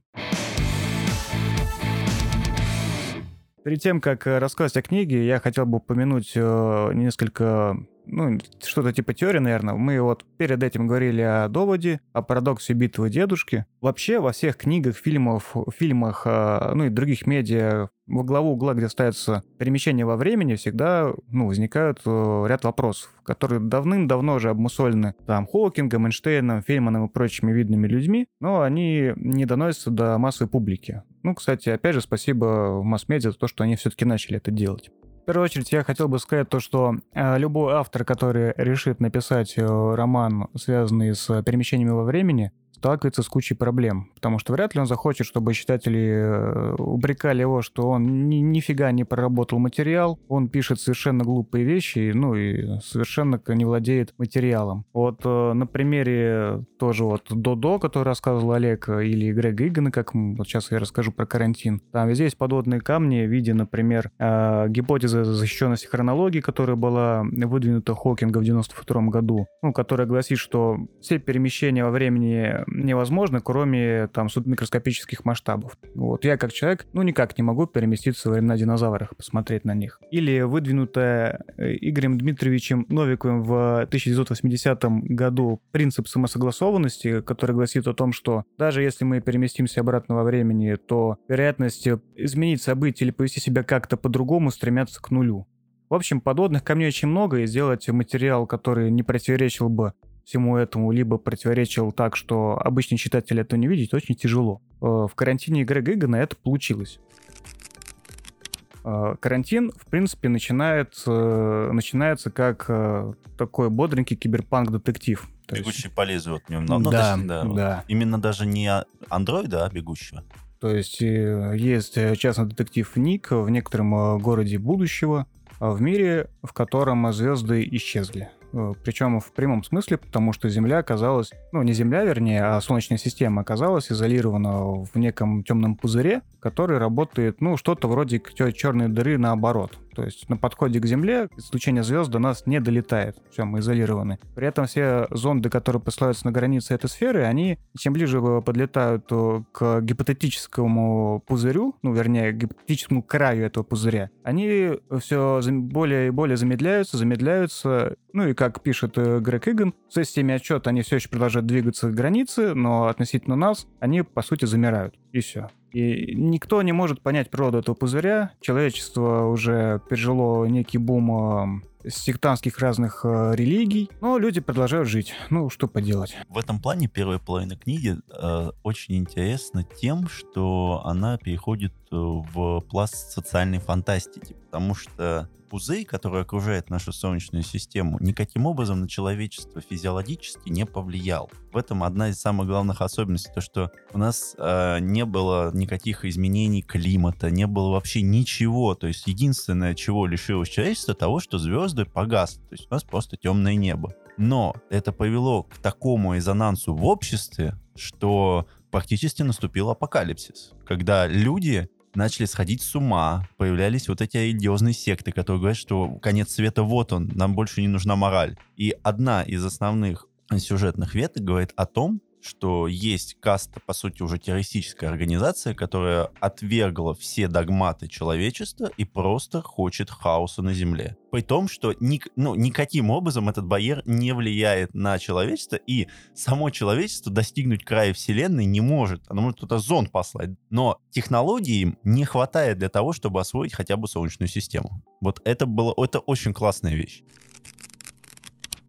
Перед тем, как рассказать о книге, я хотел бы упомянуть э, несколько, ну, что-то типа теории, наверное. Мы вот перед этим говорили о доводе, о парадоксе битвы дедушки. Вообще во всех книгах, фильмах, фильмах, э, ну и других медиа во главу угла, где ставится перемещение во времени, всегда ну, возникают э, ряд вопросов, которые давным-давно уже обмусолены там Хокингом, Эйнштейном, Фейманом и прочими видными людьми, но они не доносятся до массовой публики. Ну, кстати, опять же, спасибо масс-медиа за то, что они все-таки начали это делать. В первую очередь я хотел бы сказать то, что э, любой автор, который решит написать э, роман, связанный с перемещениями во времени, сталкивается с кучей проблем, потому что вряд ли он захочет, чтобы читатели э, упрекали его, что он ни, нифига не проработал материал, он пишет совершенно глупые вещи, ну и совершенно не владеет материалом. Вот э, на примере тоже вот Додо, который рассказывал Олег, э, или Грега Игана, как вот сейчас я расскажу про карантин. Там везде есть подводные камни в виде, например, гипотезы защищенности хронологии, которая была выдвинута Хокинга в 92 году, ну, которая гласит, что все перемещения во времени невозможно, кроме там субмикроскопических масштабов. Вот я как человек, ну, никак не могу переместиться во времена динозавров посмотреть на них. Или выдвинутая э, Игорем Дмитриевичем Новиковым в 1980 году принцип самосогласованности, который гласит о том, что даже если мы переместимся обратно во времени, то вероятность изменить события или повести себя как-то по-другому стремятся к нулю. В общем, подводных камней очень много, и сделать материал, который не противоречил бы всему этому, либо противоречил так, что обычный читатель это не видит, очень тяжело. Э, В карантине Грега Игана это получилось. Э, Карантин, в принципе, начинается, начинается как э, такой бодренький киберпанк-детектив. То есть- Бегущий по лезвию от него. Ну, ну, да, точнее, вот. да. Именно даже не а- андроида, а бегущего. То есть э, есть э, частный детектив Ник в некотором э, городе будущего. в мире, в котором звезды исчезли. Э, Причем в прямом смысле, потому что Земля оказалась, ну не Земля, вернее, а Солнечная система оказалась изолирована в неком темном пузыре, который работает, ну, что-то вроде черной дыры наоборот. То есть на подходе к Земле излучение звезд до нас не долетает. Все, мы изолированы. При этом все зонды, которые посылаются на границе этой сферы, они чем ближе подлетают к гипотетическому пузырю, ну, вернее, к гипотетическому краю этого пузыря, они все более и более замедляются, замедляются. Ну и как пишет э, Грег Иган, в системе отчета они все еще продолжают двигаться к границе, но относительно нас они, по сути, замирают. И все. И никто не может понять природу этого пузыря. Человечество уже пережило некий бум э, сектантских разных э, религий, но люди продолжают жить. Ну, что поделать. В этом плане первая половина книги э, очень интересна тем, что она переходит в пласт социальной фантастики, потому что пузырь, который окружает нашу Солнечную систему, никаким образом на человечество физиологически не повлиял. В этом одна из самых главных особенностей, то что у нас э, не было никаких изменений климата, не было вообще ничего. То есть единственное, чего лишилось человечество, того, что звезды погасли. То есть у нас просто темное небо. Но это повело к такому резонансу в обществе, что практически наступил апокалипсис, когда люди начали сходить с ума, появлялись вот эти религиозные секты, которые говорят, что конец света вот он, нам больше не нужна мораль. И одна из основных сюжетных веток говорит о том, что есть каста, по сути, уже террористическая организация, которая отвергла все догматы человечества и просто хочет хаоса на Земле. При том, что ни, ну, никаким образом этот барьер не влияет на человечество, и само человечество достигнуть края Вселенной не может. Оно может туда зонд послать. Но технологий им не хватает для того, чтобы освоить хотя бы Солнечную систему. Вот это было, это очень классная вещь.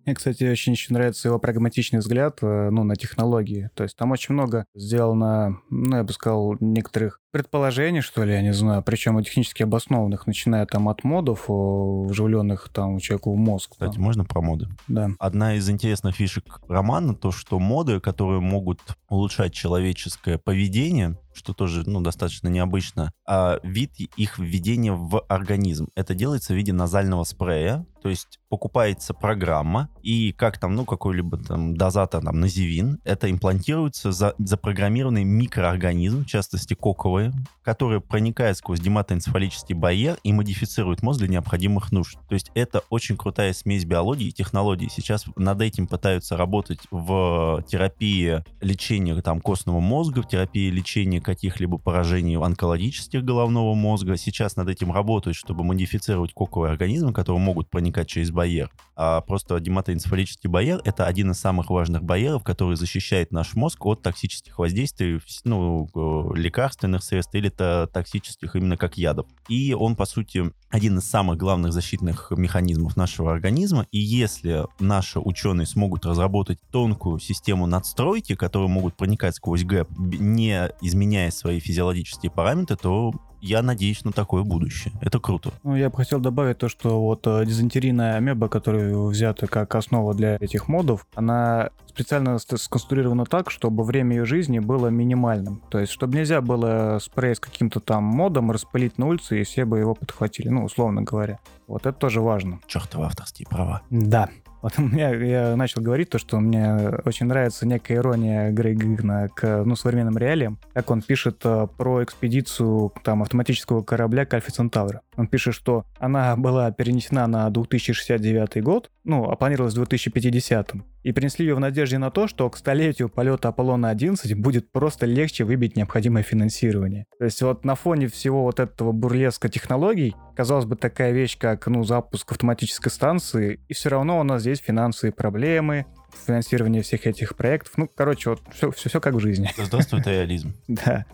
Мне, кстати, очень еще нравится его прагматичный взгляд э, ну, на технологии. То есть там очень много сделано, ну, я бы сказал, некоторых предположений, что ли, я не знаю, причем технически обоснованных, начиная там от модов, вживленных там человеку в мозг. Кстати, там. можно про моды? Да. Одна из интересных фишек романа то, что моды, которые могут улучшать человеческое поведение, что тоже ну, достаточно необычно, а вид их введения в организм. Это делается в виде назального спрея, то есть покупается программа, и как там, ну, какой-либо там дозатор, там, називин, это имплантируется за запрограммированный микроорганизм, в частности, коковый тканевые, которые проникают сквозь гематоэнцефалический барьер и модифицируют мозг для необходимых нужд. То есть это очень крутая смесь биологии и технологий. Сейчас над этим пытаются работать в терапии лечения там, костного мозга, в терапии лечения каких-либо поражений онкологических головного мозга. Сейчас над этим работают, чтобы модифицировать коковые организмы, которые могут проникать через барьер. А просто гематоэнцефалический барьер — это один из самых важных барьеров, который защищает наш мозг от токсических воздействий ну, лекарственных средств или то токсических, именно как ядов. И он, по сути, один из самых главных защитных механизмов нашего организма. И если наши ученые смогут разработать тонкую систему надстройки, которые могут проникать сквозь гэп, не изменяя свои физиологические параметры, то я надеюсь на такое будущее. Это круто. Ну, я бы хотел добавить то, что вот э, дизентерийная амеба, которая взята как основа для этих модов, она специально сконструирована так, чтобы время ее жизни было минимальным. То есть, чтобы нельзя было спрей с каким-то там модом распылить на улице, и все бы его подхватили, ну, условно говоря. Вот это тоже важно. Чертовы авторские права. Да. Вот у меня, я начал говорить то, что мне очень нравится некая ирония Грейга Гигна к ну, современным реалиям, как он пишет э, про экспедицию там, автоматического корабля к Альфа Центавра. Он пишет, что она была перенесена на 2069 год, ну, а планировалась в 2050 и принесли ее в надежде на то, что к столетию полета Аполлона-11 будет просто легче выбить необходимое финансирование. То есть вот на фоне всего вот этого бурлеска технологий, казалось бы, такая вещь, как, ну, запуск автоматической станции, и все равно у нас здесь финансовые проблемы, финансирование всех этих проектов. Ну, короче, вот все, все, все как в жизни. Здравствует реализм. Да.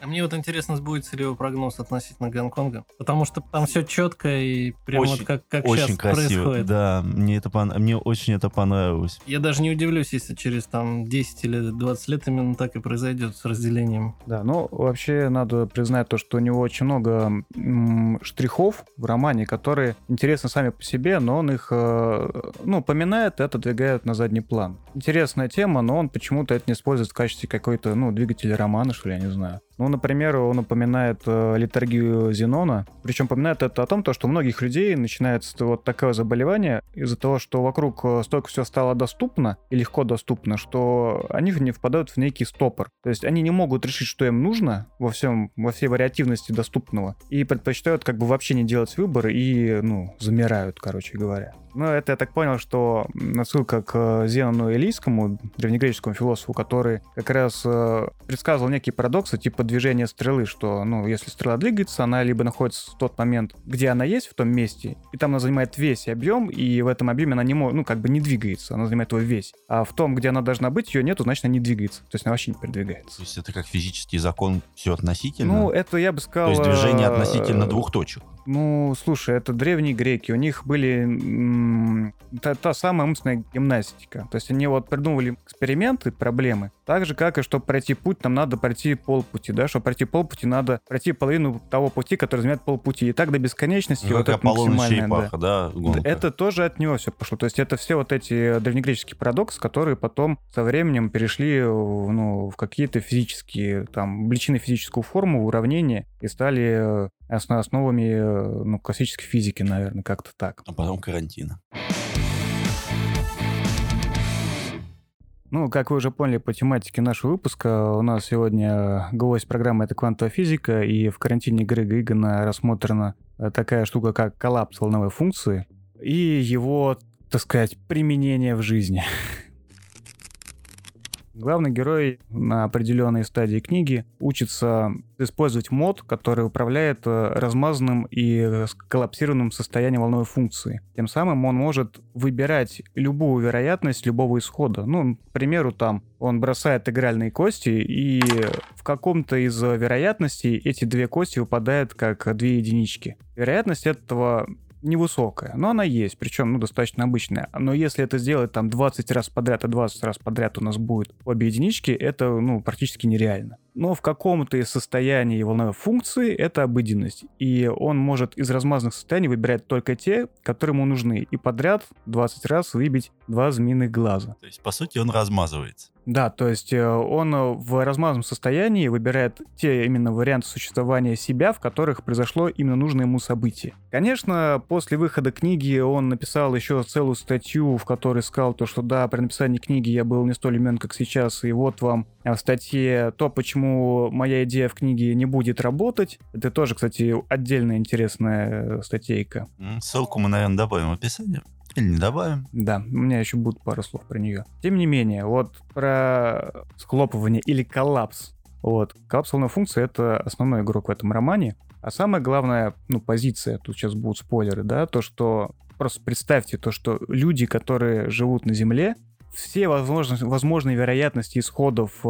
А мне вот интересно, сбудется ли его прогноз относительно Гонконга, потому что там все четко и прямо очень, вот как, как очень сейчас красиво. происходит. Да, мне, это, мне очень это понравилось. Я даже не удивлюсь, если через там 10 или 20 лет именно так и произойдет с разделением. Да, ну вообще надо признать то, что у него очень много м- штрихов в романе, которые интересны сами по себе, но он их, э, ну, поминает и отодвигает на задний план. Интересная тема, но он почему-то это не использует в качестве какой-то, ну, двигателя романа, что ли, я не знаю. Ну, например, он упоминает э, литургию Зенона, причем упоминает это о том, то, что у многих людей начинается вот такое заболевание из-за того, что вокруг э, столько все стало доступно и легко доступно, что они не впадают в некий стопор. То есть они не могут решить, что им нужно во всем, во всей вариативности доступного, и предпочитают как бы вообще не делать выбор и, ну, замирают, короче говоря. Ну, это я так понял, что отсылка к Зенону Элийскому, древнегреческому философу, который как раз э, предсказывал некие парадоксы, типа движения стрелы, что, ну, если стрела двигается, она либо находится в тот момент, где она есть, в том месте, и там она занимает весь объем, и в этом объеме она не может, ну, как бы не двигается, она занимает его весь. А в том, где она должна быть, ее нету, значит, она не двигается. То есть она вообще не передвигается. То есть это как физический закон, все относительно? Ну, это я бы сказал... То есть движение относительно двух точек? Ну, слушай, это древние греки. У них были м- та, та самая умственная гимнастика. То есть они вот придумывали эксперименты, проблемы. Так же, как и чтобы пройти путь, нам надо пройти полпути, да? Чтобы пройти полпути, надо пройти половину того пути, который занимает полпути. И так до бесконечности. Ну, вот как это максимальное, да. Да, гонка. Это тоже от него все пошло. То есть это все вот эти древнегреческие парадоксы, которые потом со временем перешли в, ну, в какие-то физические, там, обличены физическую форму, уравнения и стали э, основ- основами э, ну, классической физики, наверное, как-то так. А потом карантина. Ну, как вы уже поняли по тематике нашего выпуска, у нас сегодня гость программы «Это квантовая физика», и в карантине Грега Игана рассмотрена э, такая штука, как коллапс волновой функции и его, так сказать, применение в жизни. Главный герой на определенной стадии книги учится использовать мод, который управляет э, размазанным и коллапсированным состоянием волновой функции. Тем самым он может выбирать любую вероятность любого исхода. Ну, к примеру, там он бросает игральные кости, и в каком-то из вероятностей эти две кости выпадают как две единички. Вероятность этого невысокая, но она есть, причем, ну, достаточно обычная. Но если это сделать там 20 раз подряд, а 20 раз подряд у нас будет обе единички, это, ну, практически нереально. Но в каком-то из состояний волновой функции это обыденность. И он может из размазанных состояний выбирать только те, которые ему нужны. И подряд 20 раз выбить два змеиных глаза. То есть, по сути, он размазывается. Да, то есть э, он э, в размазанном состоянии выбирает те именно варианты существования себя, в которых произошло именно нужное ему событие. Конечно, после выхода книги он написал еще целую статью, в которой сказал то, что да, при написании книги я был не столь умен, как сейчас, и вот вам в статье то, почему моя идея в книге не будет работать. Это тоже, кстати, отдельная интересная э, статейка. Ссылку мы, наверное, добавим в описании. Или не добавим. Да, у меня еще будут пару слов про нее. Тем не менее, вот про схлопывание или коллапс. Вот, коллапсовая функция — это основной игрок в этом романе. А самая главная, ну, позиция, тут сейчас будут спойлеры, да, то, что просто представьте то, что люди, которые живут на Земле, все возможно- возможные вероятности исходов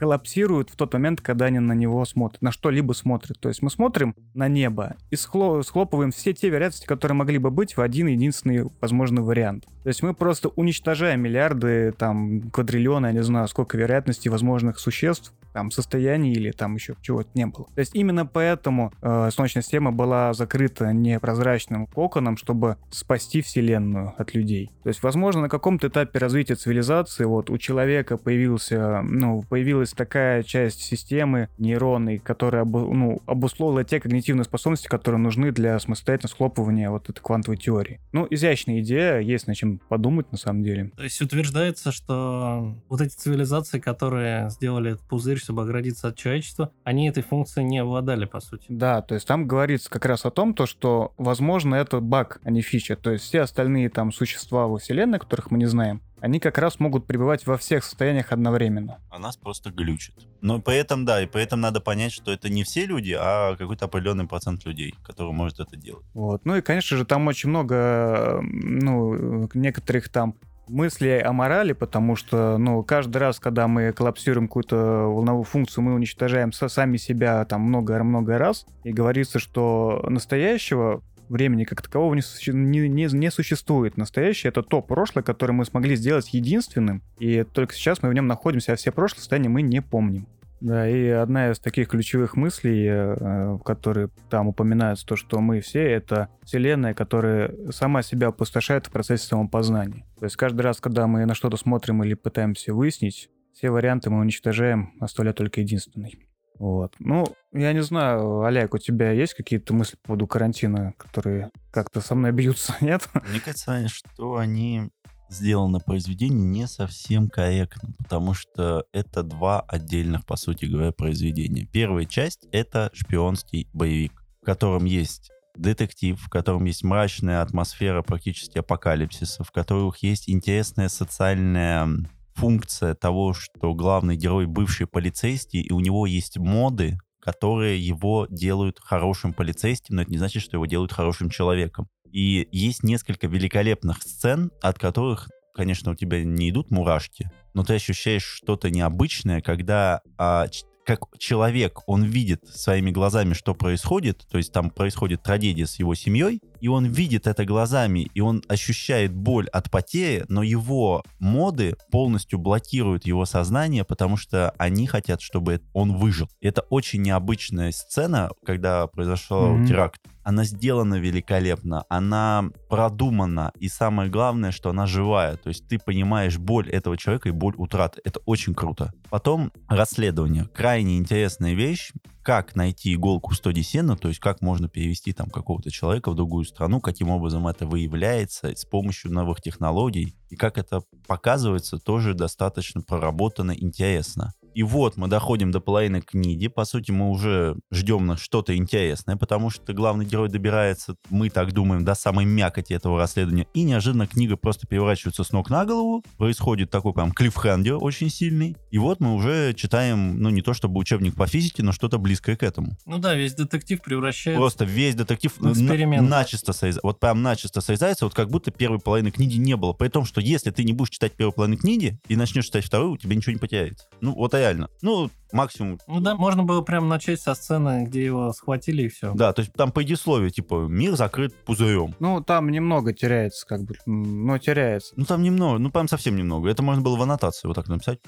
коллапсируют в тот момент, когда они на него смотрят, на что-либо смотрят. То есть мы смотрим на небо и схло- схлопываем все те вероятности, которые могли бы быть в один единственный возможный вариант. То есть мы просто уничтожаем миллиарды, там, квадриллионы, я не знаю, сколько вероятностей возможных существ, там, состояний или там еще чего-то не было. То есть именно поэтому э, Солнечная система была закрыта непрозрачным коконом, чтобы спасти Вселенную от людей. То есть, возможно, на каком-то этапе развития цивилизации вот у человека появился, ну, появилась такая часть системы нейронной, которая ну, обусловила те когнитивные способности, которые нужны для самостоятельного схлопывания вот этой квантовой теории. Ну, изящная идея, есть над чем подумать на самом деле. То есть утверждается, что вот эти цивилизации, которые сделали этот пузырь, чтобы оградиться от человечества, они этой функцией не обладали, по сути. Да, то есть там говорится как раз о том, то, что, возможно, это баг, а не фича. То есть все остальные там существа во Вселенной, которых мы не знаем, они как раз могут пребывать во всех состояниях одновременно. А нас просто глючит. Но при этом, да, и при этом надо понять, что это не все люди, а какой-то определенный процент людей, который может это делать. Вот. Ну и, конечно же, там очень много, э, ну, некоторых там мыслей о морали, потому что, ну, каждый раз, когда мы коллапсируем какую-то волновую функцию, мы уничтожаем сами себя там много-много раз, и говорится, что настоящего времени как такового не, не, не- не существует. Настоящее — это то прошлое, которое мы смогли сделать единственным, и только сейчас мы в нем находимся, а все прошлые состояния мы не помним. Да, и одна из таких ключевых мыслей, э, которые там упоминаются, то, что мы все — это вселенная, которая сама себя опустошает в процессе самопознания. То есть каждый раз, когда мы на что-то смотрим или пытаемся выяснить, все варианты мы уничтожаем, оставляя только единственный. Вот. Ну, я не знаю, Олег, у тебя есть какие-то мысли по поводу карантина, которые как-то со мной бьются, нет? Мне кажется, что они сделано произведение не совсем корректно, потому что это два отдельных, по сути говоря, произведения. Первая часть — это шпионский боевик, в котором есть детектив, в котором есть мрачная атмосфера практически апокалипсиса, в которых есть интересная социальная функция того, что главный герой бывший полицейский, и у него есть моды, которые его делают хорошим полицейским, но это не значит, что его делают хорошим человеком. И есть несколько великолепных сцен, от которых, конечно, у тебя не идут мурашки, но ты ощущаешь что-то необычное, когда а, как человек, он видит своими глазами, что происходит, то есть там происходит трагедия с его семьей, и он видит это глазами, и он ощущает боль от потери, но его моды полностью блокируют его сознание, потому что они хотят, чтобы он выжил. Это очень необычная сцена, когда произошел mm-hmm. теракт. Она сделана великолепно, она продумана, и самое главное, что она живая. То есть ты понимаешь боль этого человека и боль утраты. Это очень круто. Потом расследование. Крайне интересная вещь как найти иголку в стоге сена, то есть как можно перевести там какого-то человека в другую страну, каким образом это выявляется с помощью новых технологий, и как это показывается, тоже достаточно проработано, интересно. И вот мы доходим до половины книги. По сути, мы уже ждем на что-то интересное, потому что главный герой добирается, мы так думаем, до самой мякоти этого расследования. И неожиданно книга просто переворачивается с ног на голову. Происходит такой прям клиффхендер очень сильный. И вот мы уже читаем, ну, не то чтобы учебник по физике, но что-то близкое к этому. Ну да, весь детектив превращается... Просто весь детектив на- начисто срезается. Вот прям начисто срезается, вот как будто первой половины книги не было. При том, что если ты не будешь читать первую половину книги и начнешь читать вторую, у тебя ничего не потеряется. Ну, вот реально. Ну, максимум... Ну да, можно было прям начать со сцены, где его схватили и все. Да, то есть там по предисловие, типа, мир закрыт пузырем. Ну, там немного теряется, как бы, но теряется. Ну, там немного, ну, прям совсем немного. Это можно было в аннотации вот так написать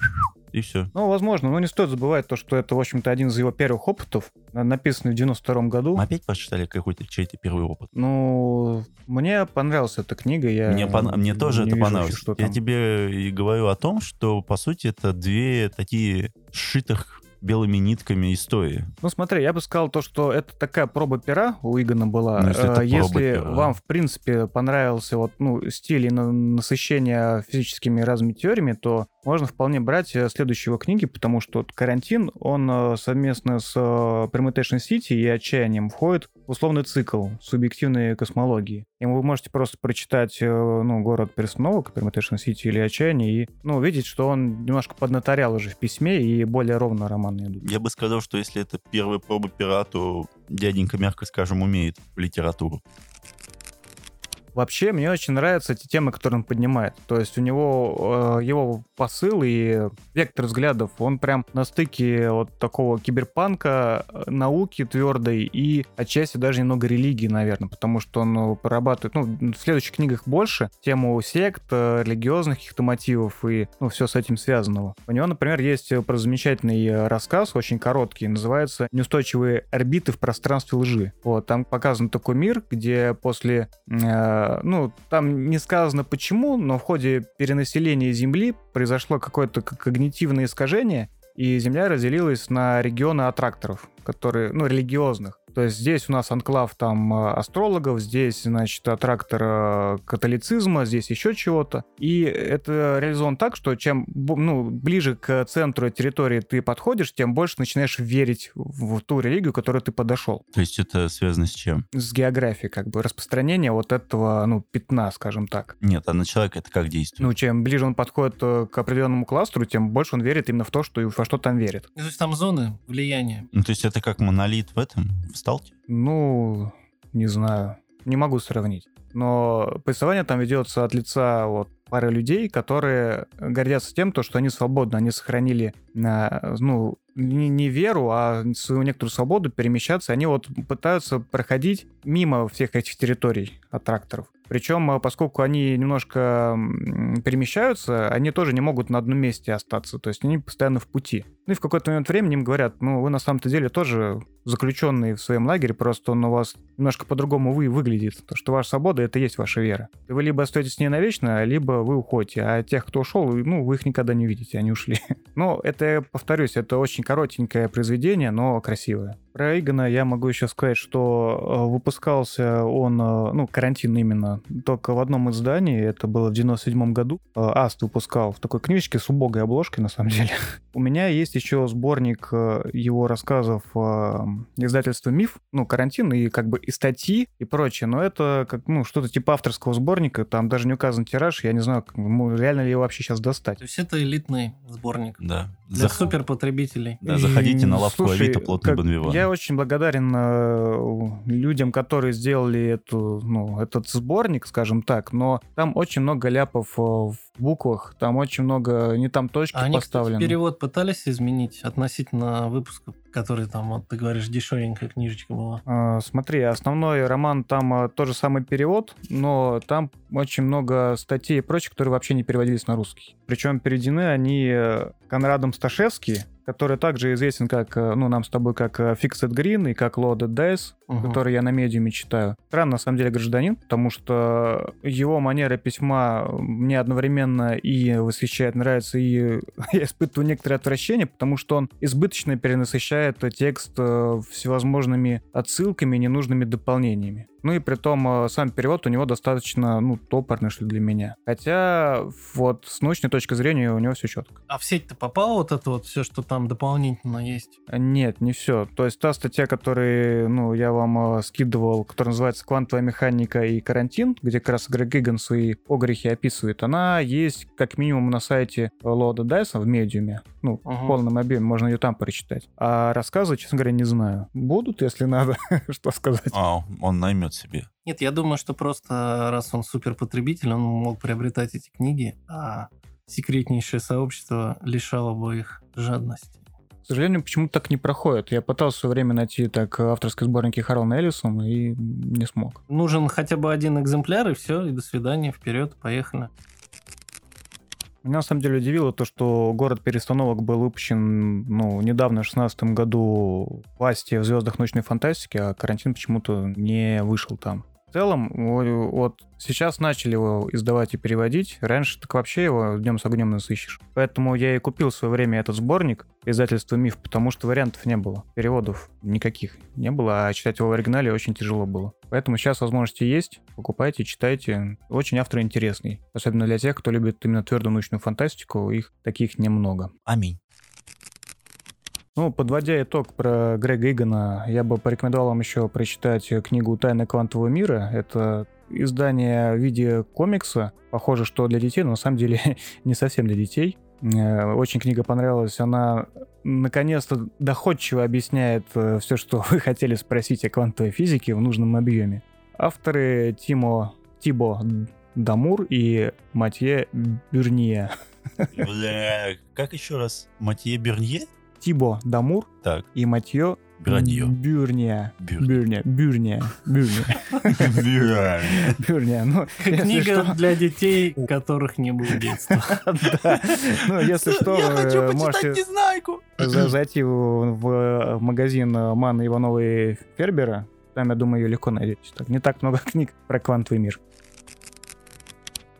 и все. Ну, возможно, но не стоит забывать то, что это, в общем-то, один из его первых опытов, написанный в 92 году. Мы опять прочитали какой-то чей-то первый опыт. Ну, мне понравилась эта книга. Я мне, пон... мне тоже это понравилось. Что я тебе и говорю о том, что, по сути, это две такие сшитых белыми нитками истории. Ну смотри, я бы сказал то, что это такая проба пера у Игона была. Ну, если, э, если вам, в принципе, понравился вот, ну, стиль и насыщение физическими разными теориями, то можно вполне брать э, следующего книги, потому что «Карантин», он э, совместно с Permutation City и «Отчаянием» входит условный цикл субъективной космологии. И вы можете просто прочитать ну, «Город перестановок», Permutation City или «Отчаяние» и ну, увидеть, что он немножко поднаторял уже в письме и более ровно роман странные люди. Я бы сказал, что если это первая проба пера, то дяденька, мягко скажем, умеет в литературу. Вообще, мне очень нравятся эти темы, которые он поднимает. То есть у него э, его посыл и вектор взглядов, он прям на стыке вот такого киберпанка, э, науки твердой и отчасти даже немного религии, наверное, потому что он прорабатывает, ну, в следующих книгах больше тему сект, э, религиозных каких-то мотивов и, ну, все с этим связанного. У него, например, есть про замечательный рассказ, очень короткий, называется «Неустойчивые орбиты в пространстве лжи». Вот, там показан такой мир, где после э, ну, там не сказано почему, но в ходе перенаселения Земли произошло какое-то когнитивное искажение, и Земля разделилась на регионы аттракторов, которые, ну, религиозных. То есть здесь у нас анклав там э, астрологов, здесь, значит, трактор э, католицизма, здесь еще чего-то. И это реализовано так, что чем ну, ближе к центру территории ты подходишь, тем больше начинаешь верить в ту религию, к которой ты подошел. То есть это связано с чем? С географией, как бы, распространение вот этого, ну, пятна, скажем так. Нет, а на человека это как действует? Ну, чем ближе он подходит э, к определенному кластеру, тем больше он верит именно в то, что, во что там верит. То есть там зоны влияния. Ну, то есть это как монолит в этом, в сталке? Ну, не знаю. Не могу сравнить. Но повествование там ведется от лица вот пары людей, которые гордятся тем, то, что они свободны, они сохранили, э, ну, не, не веру, а свою некоторую свободу перемещаться. Они вот пытаются проходить мимо всех этих территорий от тракторов. Причем, э, поскольку они немножко перемещаются, они тоже не могут на одном месте остаться, то есть они постоянно в пути. Ну и в какой-то момент времени им говорят, ну вы на самом-то деле тоже заключенные в своем лагере, просто он у вас немножко по-другому вы выглядит. То, что ваша свобода — это есть ваша вера. Вы либо остаетесь с ней навечно, либо вы уходите. А тех, кто ушел, ну, вы их никогда не видите, они ушли. Но это, повторюсь, это очень очень коротенькое произведение, но красивое. Про Игона я могу еще сказать, что э, выпускался он, э, ну, карантин именно, только в одном издании, это было в 97 году. Э, Аст выпускал в такой книжечке с убогой обложкой, на самом деле. У меня есть еще сборник его рассказов издательства «Миф», ну, карантин, и как бы и статьи, и прочее, но это как, ну, что-то типа авторского сборника, там даже не указан тираж, я не знаю, реально ли его вообще сейчас достать. То есть это элитный сборник. Да. Для Зах... суперпотребителей. Да, заходите на лавку Слушай, Авито, плотный Бонвиван. Я очень благодарен э, людям, которые сделали эту, ну, этот сборник, скажем так, но там очень много ляпов э, в буквах, там очень много не там точки а поставлены. Они, перевод пытались изменить относительно выпуска, который там, вот ты говоришь, дешевенькая книжечка была? А, смотри, основной роман там а, тот же самый перевод, но там очень много статей и прочее, которые вообще не переводились на русский. Причем переведены они э, Конрадом Сташевски, который также известен как, э, ну, нам с тобой как э, Fixed Green и как Loaded Dice, угу. который я на медиуме читаю. Странно, на самом деле, гражданин, потому что его манера письма мне одновременно и восхищает, нравится, и я испытываю некоторое отвращение, потому что он избыточно перенасыщает текст э, всевозможными отсылками, ненужными дополнениями. Ну и при том э, сам перевод у него достаточно, ну, топорный, что ли, для меня. Хотя вот с научной точки зрения у него все четко. А в сеть-то попало вот это вот все, что там дополнительно есть? Нет, не все. То есть та статья, которую, ну, я вам э, скидывал, которая называется «Квантовая механика и карантин», где как раз Грег Гигганс и огрехи описывает, она есть как минимум на сайте Лода Дайса в медиуме. Ну, угу. в полном объеме, можно ее там прочитать. А рассказы, честно говоря, не знаю. Будут, если надо, что сказать. А, он наймет наймет себе. Нет, я думаю, что просто раз он суперпотребитель, он мог приобретать эти книги, а секретнейшее сообщество лишало бы их жадности. К сожалению, почему-то так не проходит. Я пытался все время найти так авторские сборники Харлана Эллисона и не смог. Нужен хотя бы один экземпляр, и все, и до свидания, вперед, поехали. Меня на самом деле удивило то, что город перестановок был выпущен ну, недавно, в 2016 году власти в звездах научной фантастики, а карантин почему-то не вышел там. В целом, вот сейчас начали его издавать и переводить. Раньше так вообще его днем с огнем насыщешь. Поэтому я и купил в свое время этот сборник издательства «Миф», потому что вариантов не было. Переводов никаких не было, а читать его в оригинале очень тяжело было. Поэтому сейчас возможности есть. Покупайте, читайте. Очень автор интересный. Особенно для тех, кто любит именно твердую научную фантастику. Их таких немного. Аминь. Ну, подводя итог про Грега Игана, я бы порекомендовал вам еще прочитать книгу «Тайны квантового мира». Это издание в виде комикса. Похоже, что для детей, но на самом деле не совсем для детей. Э, очень книга понравилась. Она наконец-то доходчиво объясняет э, все, что вы хотели спросить о квантовой физике в нужном объеме. Авторы Тимо Тибо Дамур и Матье Бюрнье. Бля, как еще раз? Матье Бюрнье? Тибо Дамур так. и Матье Бюрнье. Бюрния. Бюрния. Бюрния. Бюрния. Бюрния. Ну, Книга для детей, у которых не было детства. Да. Ну, если что, вы можете зайти в магазин Маны Ивановой Фербера. Там, я думаю, ее легко найдете. Не так много книг про квантовый мир.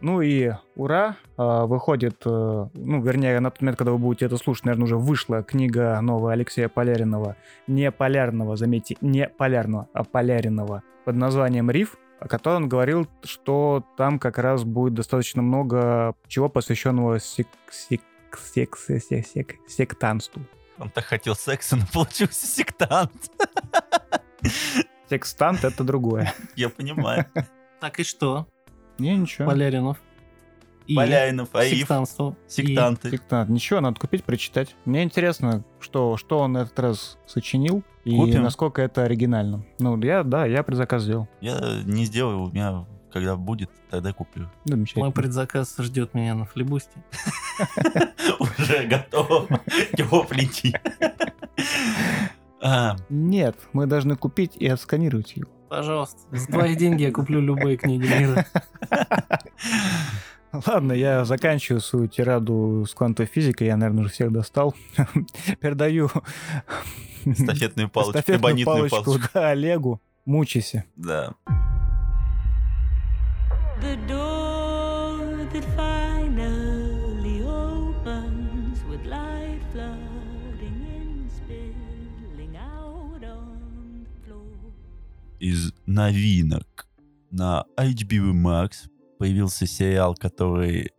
Ну и ура, а, выходит, э, ну, вернее, на тот момент, когда вы будете это слушать, наверное, уже вышла книга новая Алексея Поляринова, не Полярного, заметьте, не Полярного, а Поляринова, под названием «Риф», о котором он говорил, что там как раз будет достаточно много чего посвященного сек сек сек сек сек сектанству. Он так хотел секса, но получился сектант. Секстант — это другое. Я понимаю. Так и что? Не, ничего. Поляринов. И Поляринов, Аиф. Сектантство. Сектанты. И... Сектант. Ничего, надо купить, прочитать. Мне интересно, что, что он этот раз сочинил и Купим. насколько это оригинально. Ну, я, да, я предзаказ сделал. Я не сделал, у меня когда будет, тогда куплю. Мой предзаказ ждет меня на флибусте. Уже готов. Тепленький. Нет, мы должны купить и отсканировать его. Пожалуйста, за твои деньги я куплю любые книги мира. Ладно, я заканчиваю свою тираду с квантовой физикой. Я, наверное, уже всех достал. Передаю стафетную палочку, стафетную палочку, палочку. Да, Олегу. Мучайся. Да. Из новинок. На HBO Max появился сериал, который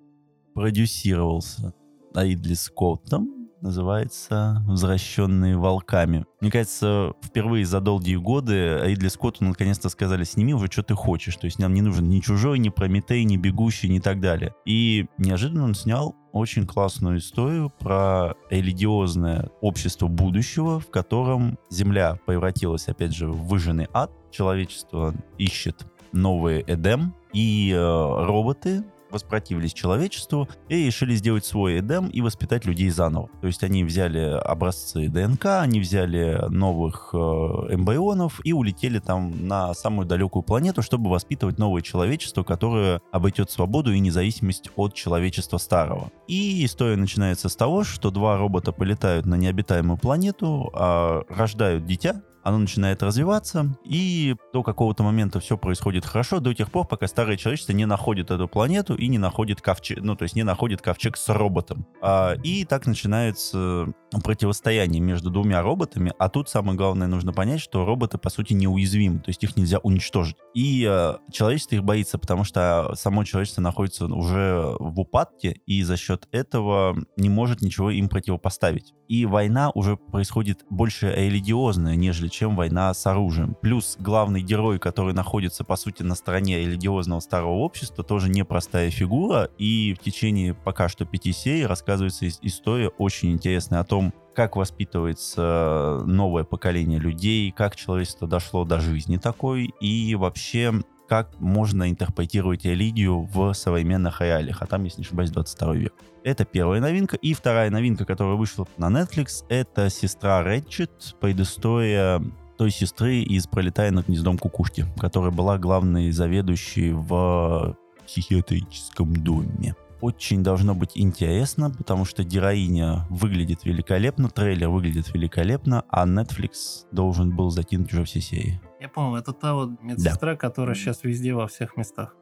продюсировался Айдли Скоттом, называется «Возвращенные волками». Мне кажется, впервые за долгие годы Айдли Скотту наконец-то сказали, сними уже, что ты хочешь. То есть нам не нужен ни «Чужой», ни «Прометей», ни «Бегущий», ни так далее. И неожиданно он снял очень классную историю про религиозное общество будущего, в котором Земля превратилась, опять же, в выжженный ад. Человечество ищет новый Эдем, и э, роботы воспротивились человечеству и решили сделать свой Эдем и воспитать людей заново. То есть они взяли образцы ДНК, они взяли новых э, эмбрионов и улетели там на самую далекую планету, чтобы воспитывать новое человечество, которое обретет свободу и независимость от человечества старого. И история начинается с того, что два робота полетают на необитаемую планету, а рождают дитя, оно начинает развиваться, и до какого-то момента все происходит хорошо, до тех пор, пока старое человечество не находит эту планету и не находит ковчег, ну, то есть не находит ковчег с роботом. А, и так начинается противостояние между двумя роботами, а тут самое главное нужно понять, что роботы, по сути, неуязвимы, то есть их нельзя уничтожить. И э, человечество их боится, потому что само человечество находится уже в упадке, и за счет этого не может ничего им противопоставить. И война уже происходит больше религиозная, нежели чем война с оружием. Плюс главный герой, который находится, по сути, на стороне религиозного старого общества, тоже непростая фигура, и в течение пока что пяти серий рассказывается история очень интересная о том, как воспитывается новое поколение людей, как человечество дошло до жизни такой, и вообще как можно интерпретировать религию в современных реалиях, а там, если не ошибаюсь, 22 век. Это первая новинка. И вторая новинка, которая вышла на Netflix, это «Сестра Рэтчет», предыстория той сестры из «Пролетая над гнездом кукушки», которая была главной заведующей в психиатрическом доме. Очень должно быть интересно, потому что героиня выглядит великолепно, трейлер выглядит великолепно, а Netflix должен был закинуть уже все серии. Я понял, это та вот медсестра, да. которая сейчас везде во всех местах.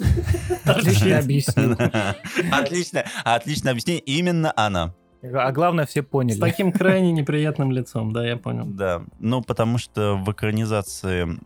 Отлично объяснил. Отлично, отлично объяснение. Именно она. А главное, все поняли. С таким крайне неприятным лицом, да, я понял. Да, ну потому что в экранизации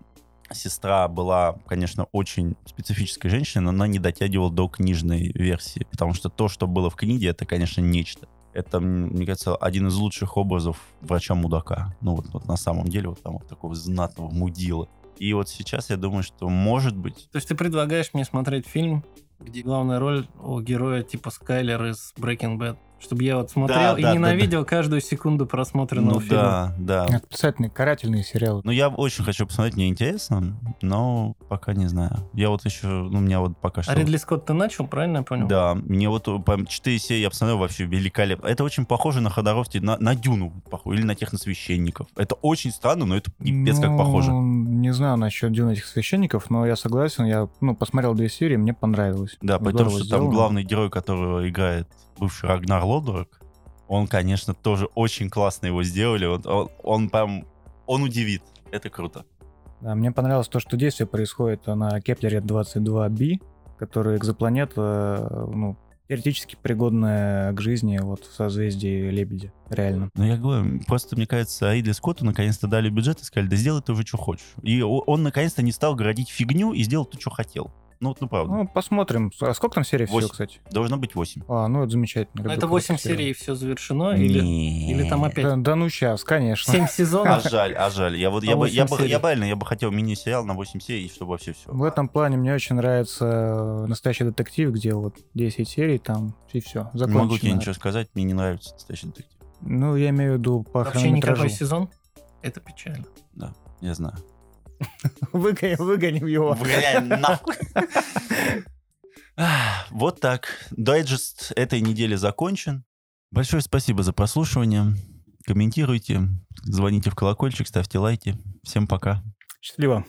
сестра была, конечно, очень специфической женщиной, но она не дотягивала до книжной версии, потому что то, что было в книге, это, конечно, нечто. Это, мне кажется, один из лучших образов врача-мудака. Ну вот, вот на самом деле, вот там вот такого знатного мудила. И вот сейчас я думаю, что может быть... То есть ты предлагаешь мне смотреть фильм, где главная роль у героя типа Скайлер из Breaking Bad? Чтобы я вот смотрел да, и да, ненавидел да, да. каждую секунду просмотренного ну, фильма. Да, да. Специальные карательные сериалы. Ну, я очень хочу посмотреть, мне интересно, но пока не знаю. Я вот еще, ну, у меня вот пока что... А Ридли Скотт ты начал, правильно я понял? Да, мне вот по 4 серии я посмотрел вообще великолепно. Это очень похоже на Ходоровки, на, на Дюну, похоже, или на техносвященников. Это очень странно, но это пипец ну, как похоже. Не знаю насчет Дюны этих священников, но я согласен, я, ну, посмотрел две серии, мне понравилось. Да, потому что сделано. там главный герой, которого играет бывший Рагнар Лодброк, он, конечно, тоже очень классно его сделали. Он, он, он прям, он удивит. Это круто. Да, мне понравилось то, что действие происходит на Кеплере 22b, который экзопланета, ну, теоретически пригодная к жизни вот в созвездии Лебедя. Реально. Ну, я говорю, просто, мне кажется, Аиде Скотту наконец-то дали бюджет и сказали, да сделай ты уже, что хочешь. И он наконец-то не стал городить фигню и сделал то, что хотел. Ну, вот, ну, правда. Ну, посмотрим. А сколько там серий 8. всего, кстати? Должно быть 8. А, ну, это замечательно. Люблю это 8 серий, и все завершено? Или, или там опять? Да, да ну, сейчас, конечно. 7 сезонов? А жаль, а жаль. Я, вот, а я, бы, я, бы, я, правильно, я бы хотел мини-сериал на 8 серий, чтобы вообще все. В этом плане мне очень нравится «Настоящий детектив», где вот 10 серий, там и все, закончено. Не могу тебе ничего сказать, мне не нравится «Настоящий детектив». Ну, я имею в виду по Вообще никакой сезон? Это печально. Да, я знаю. Выгоним, выгоним его. Выгоняем нахуй. Вот так. Дайджест этой недели закончен. Большое спасибо за прослушивание. Комментируйте, звоните в колокольчик, ставьте лайки. Всем пока. Счастливо.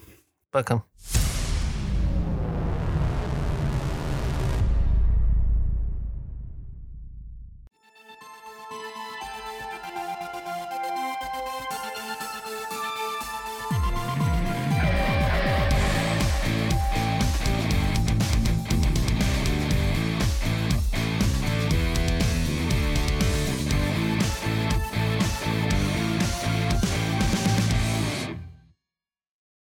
Пока.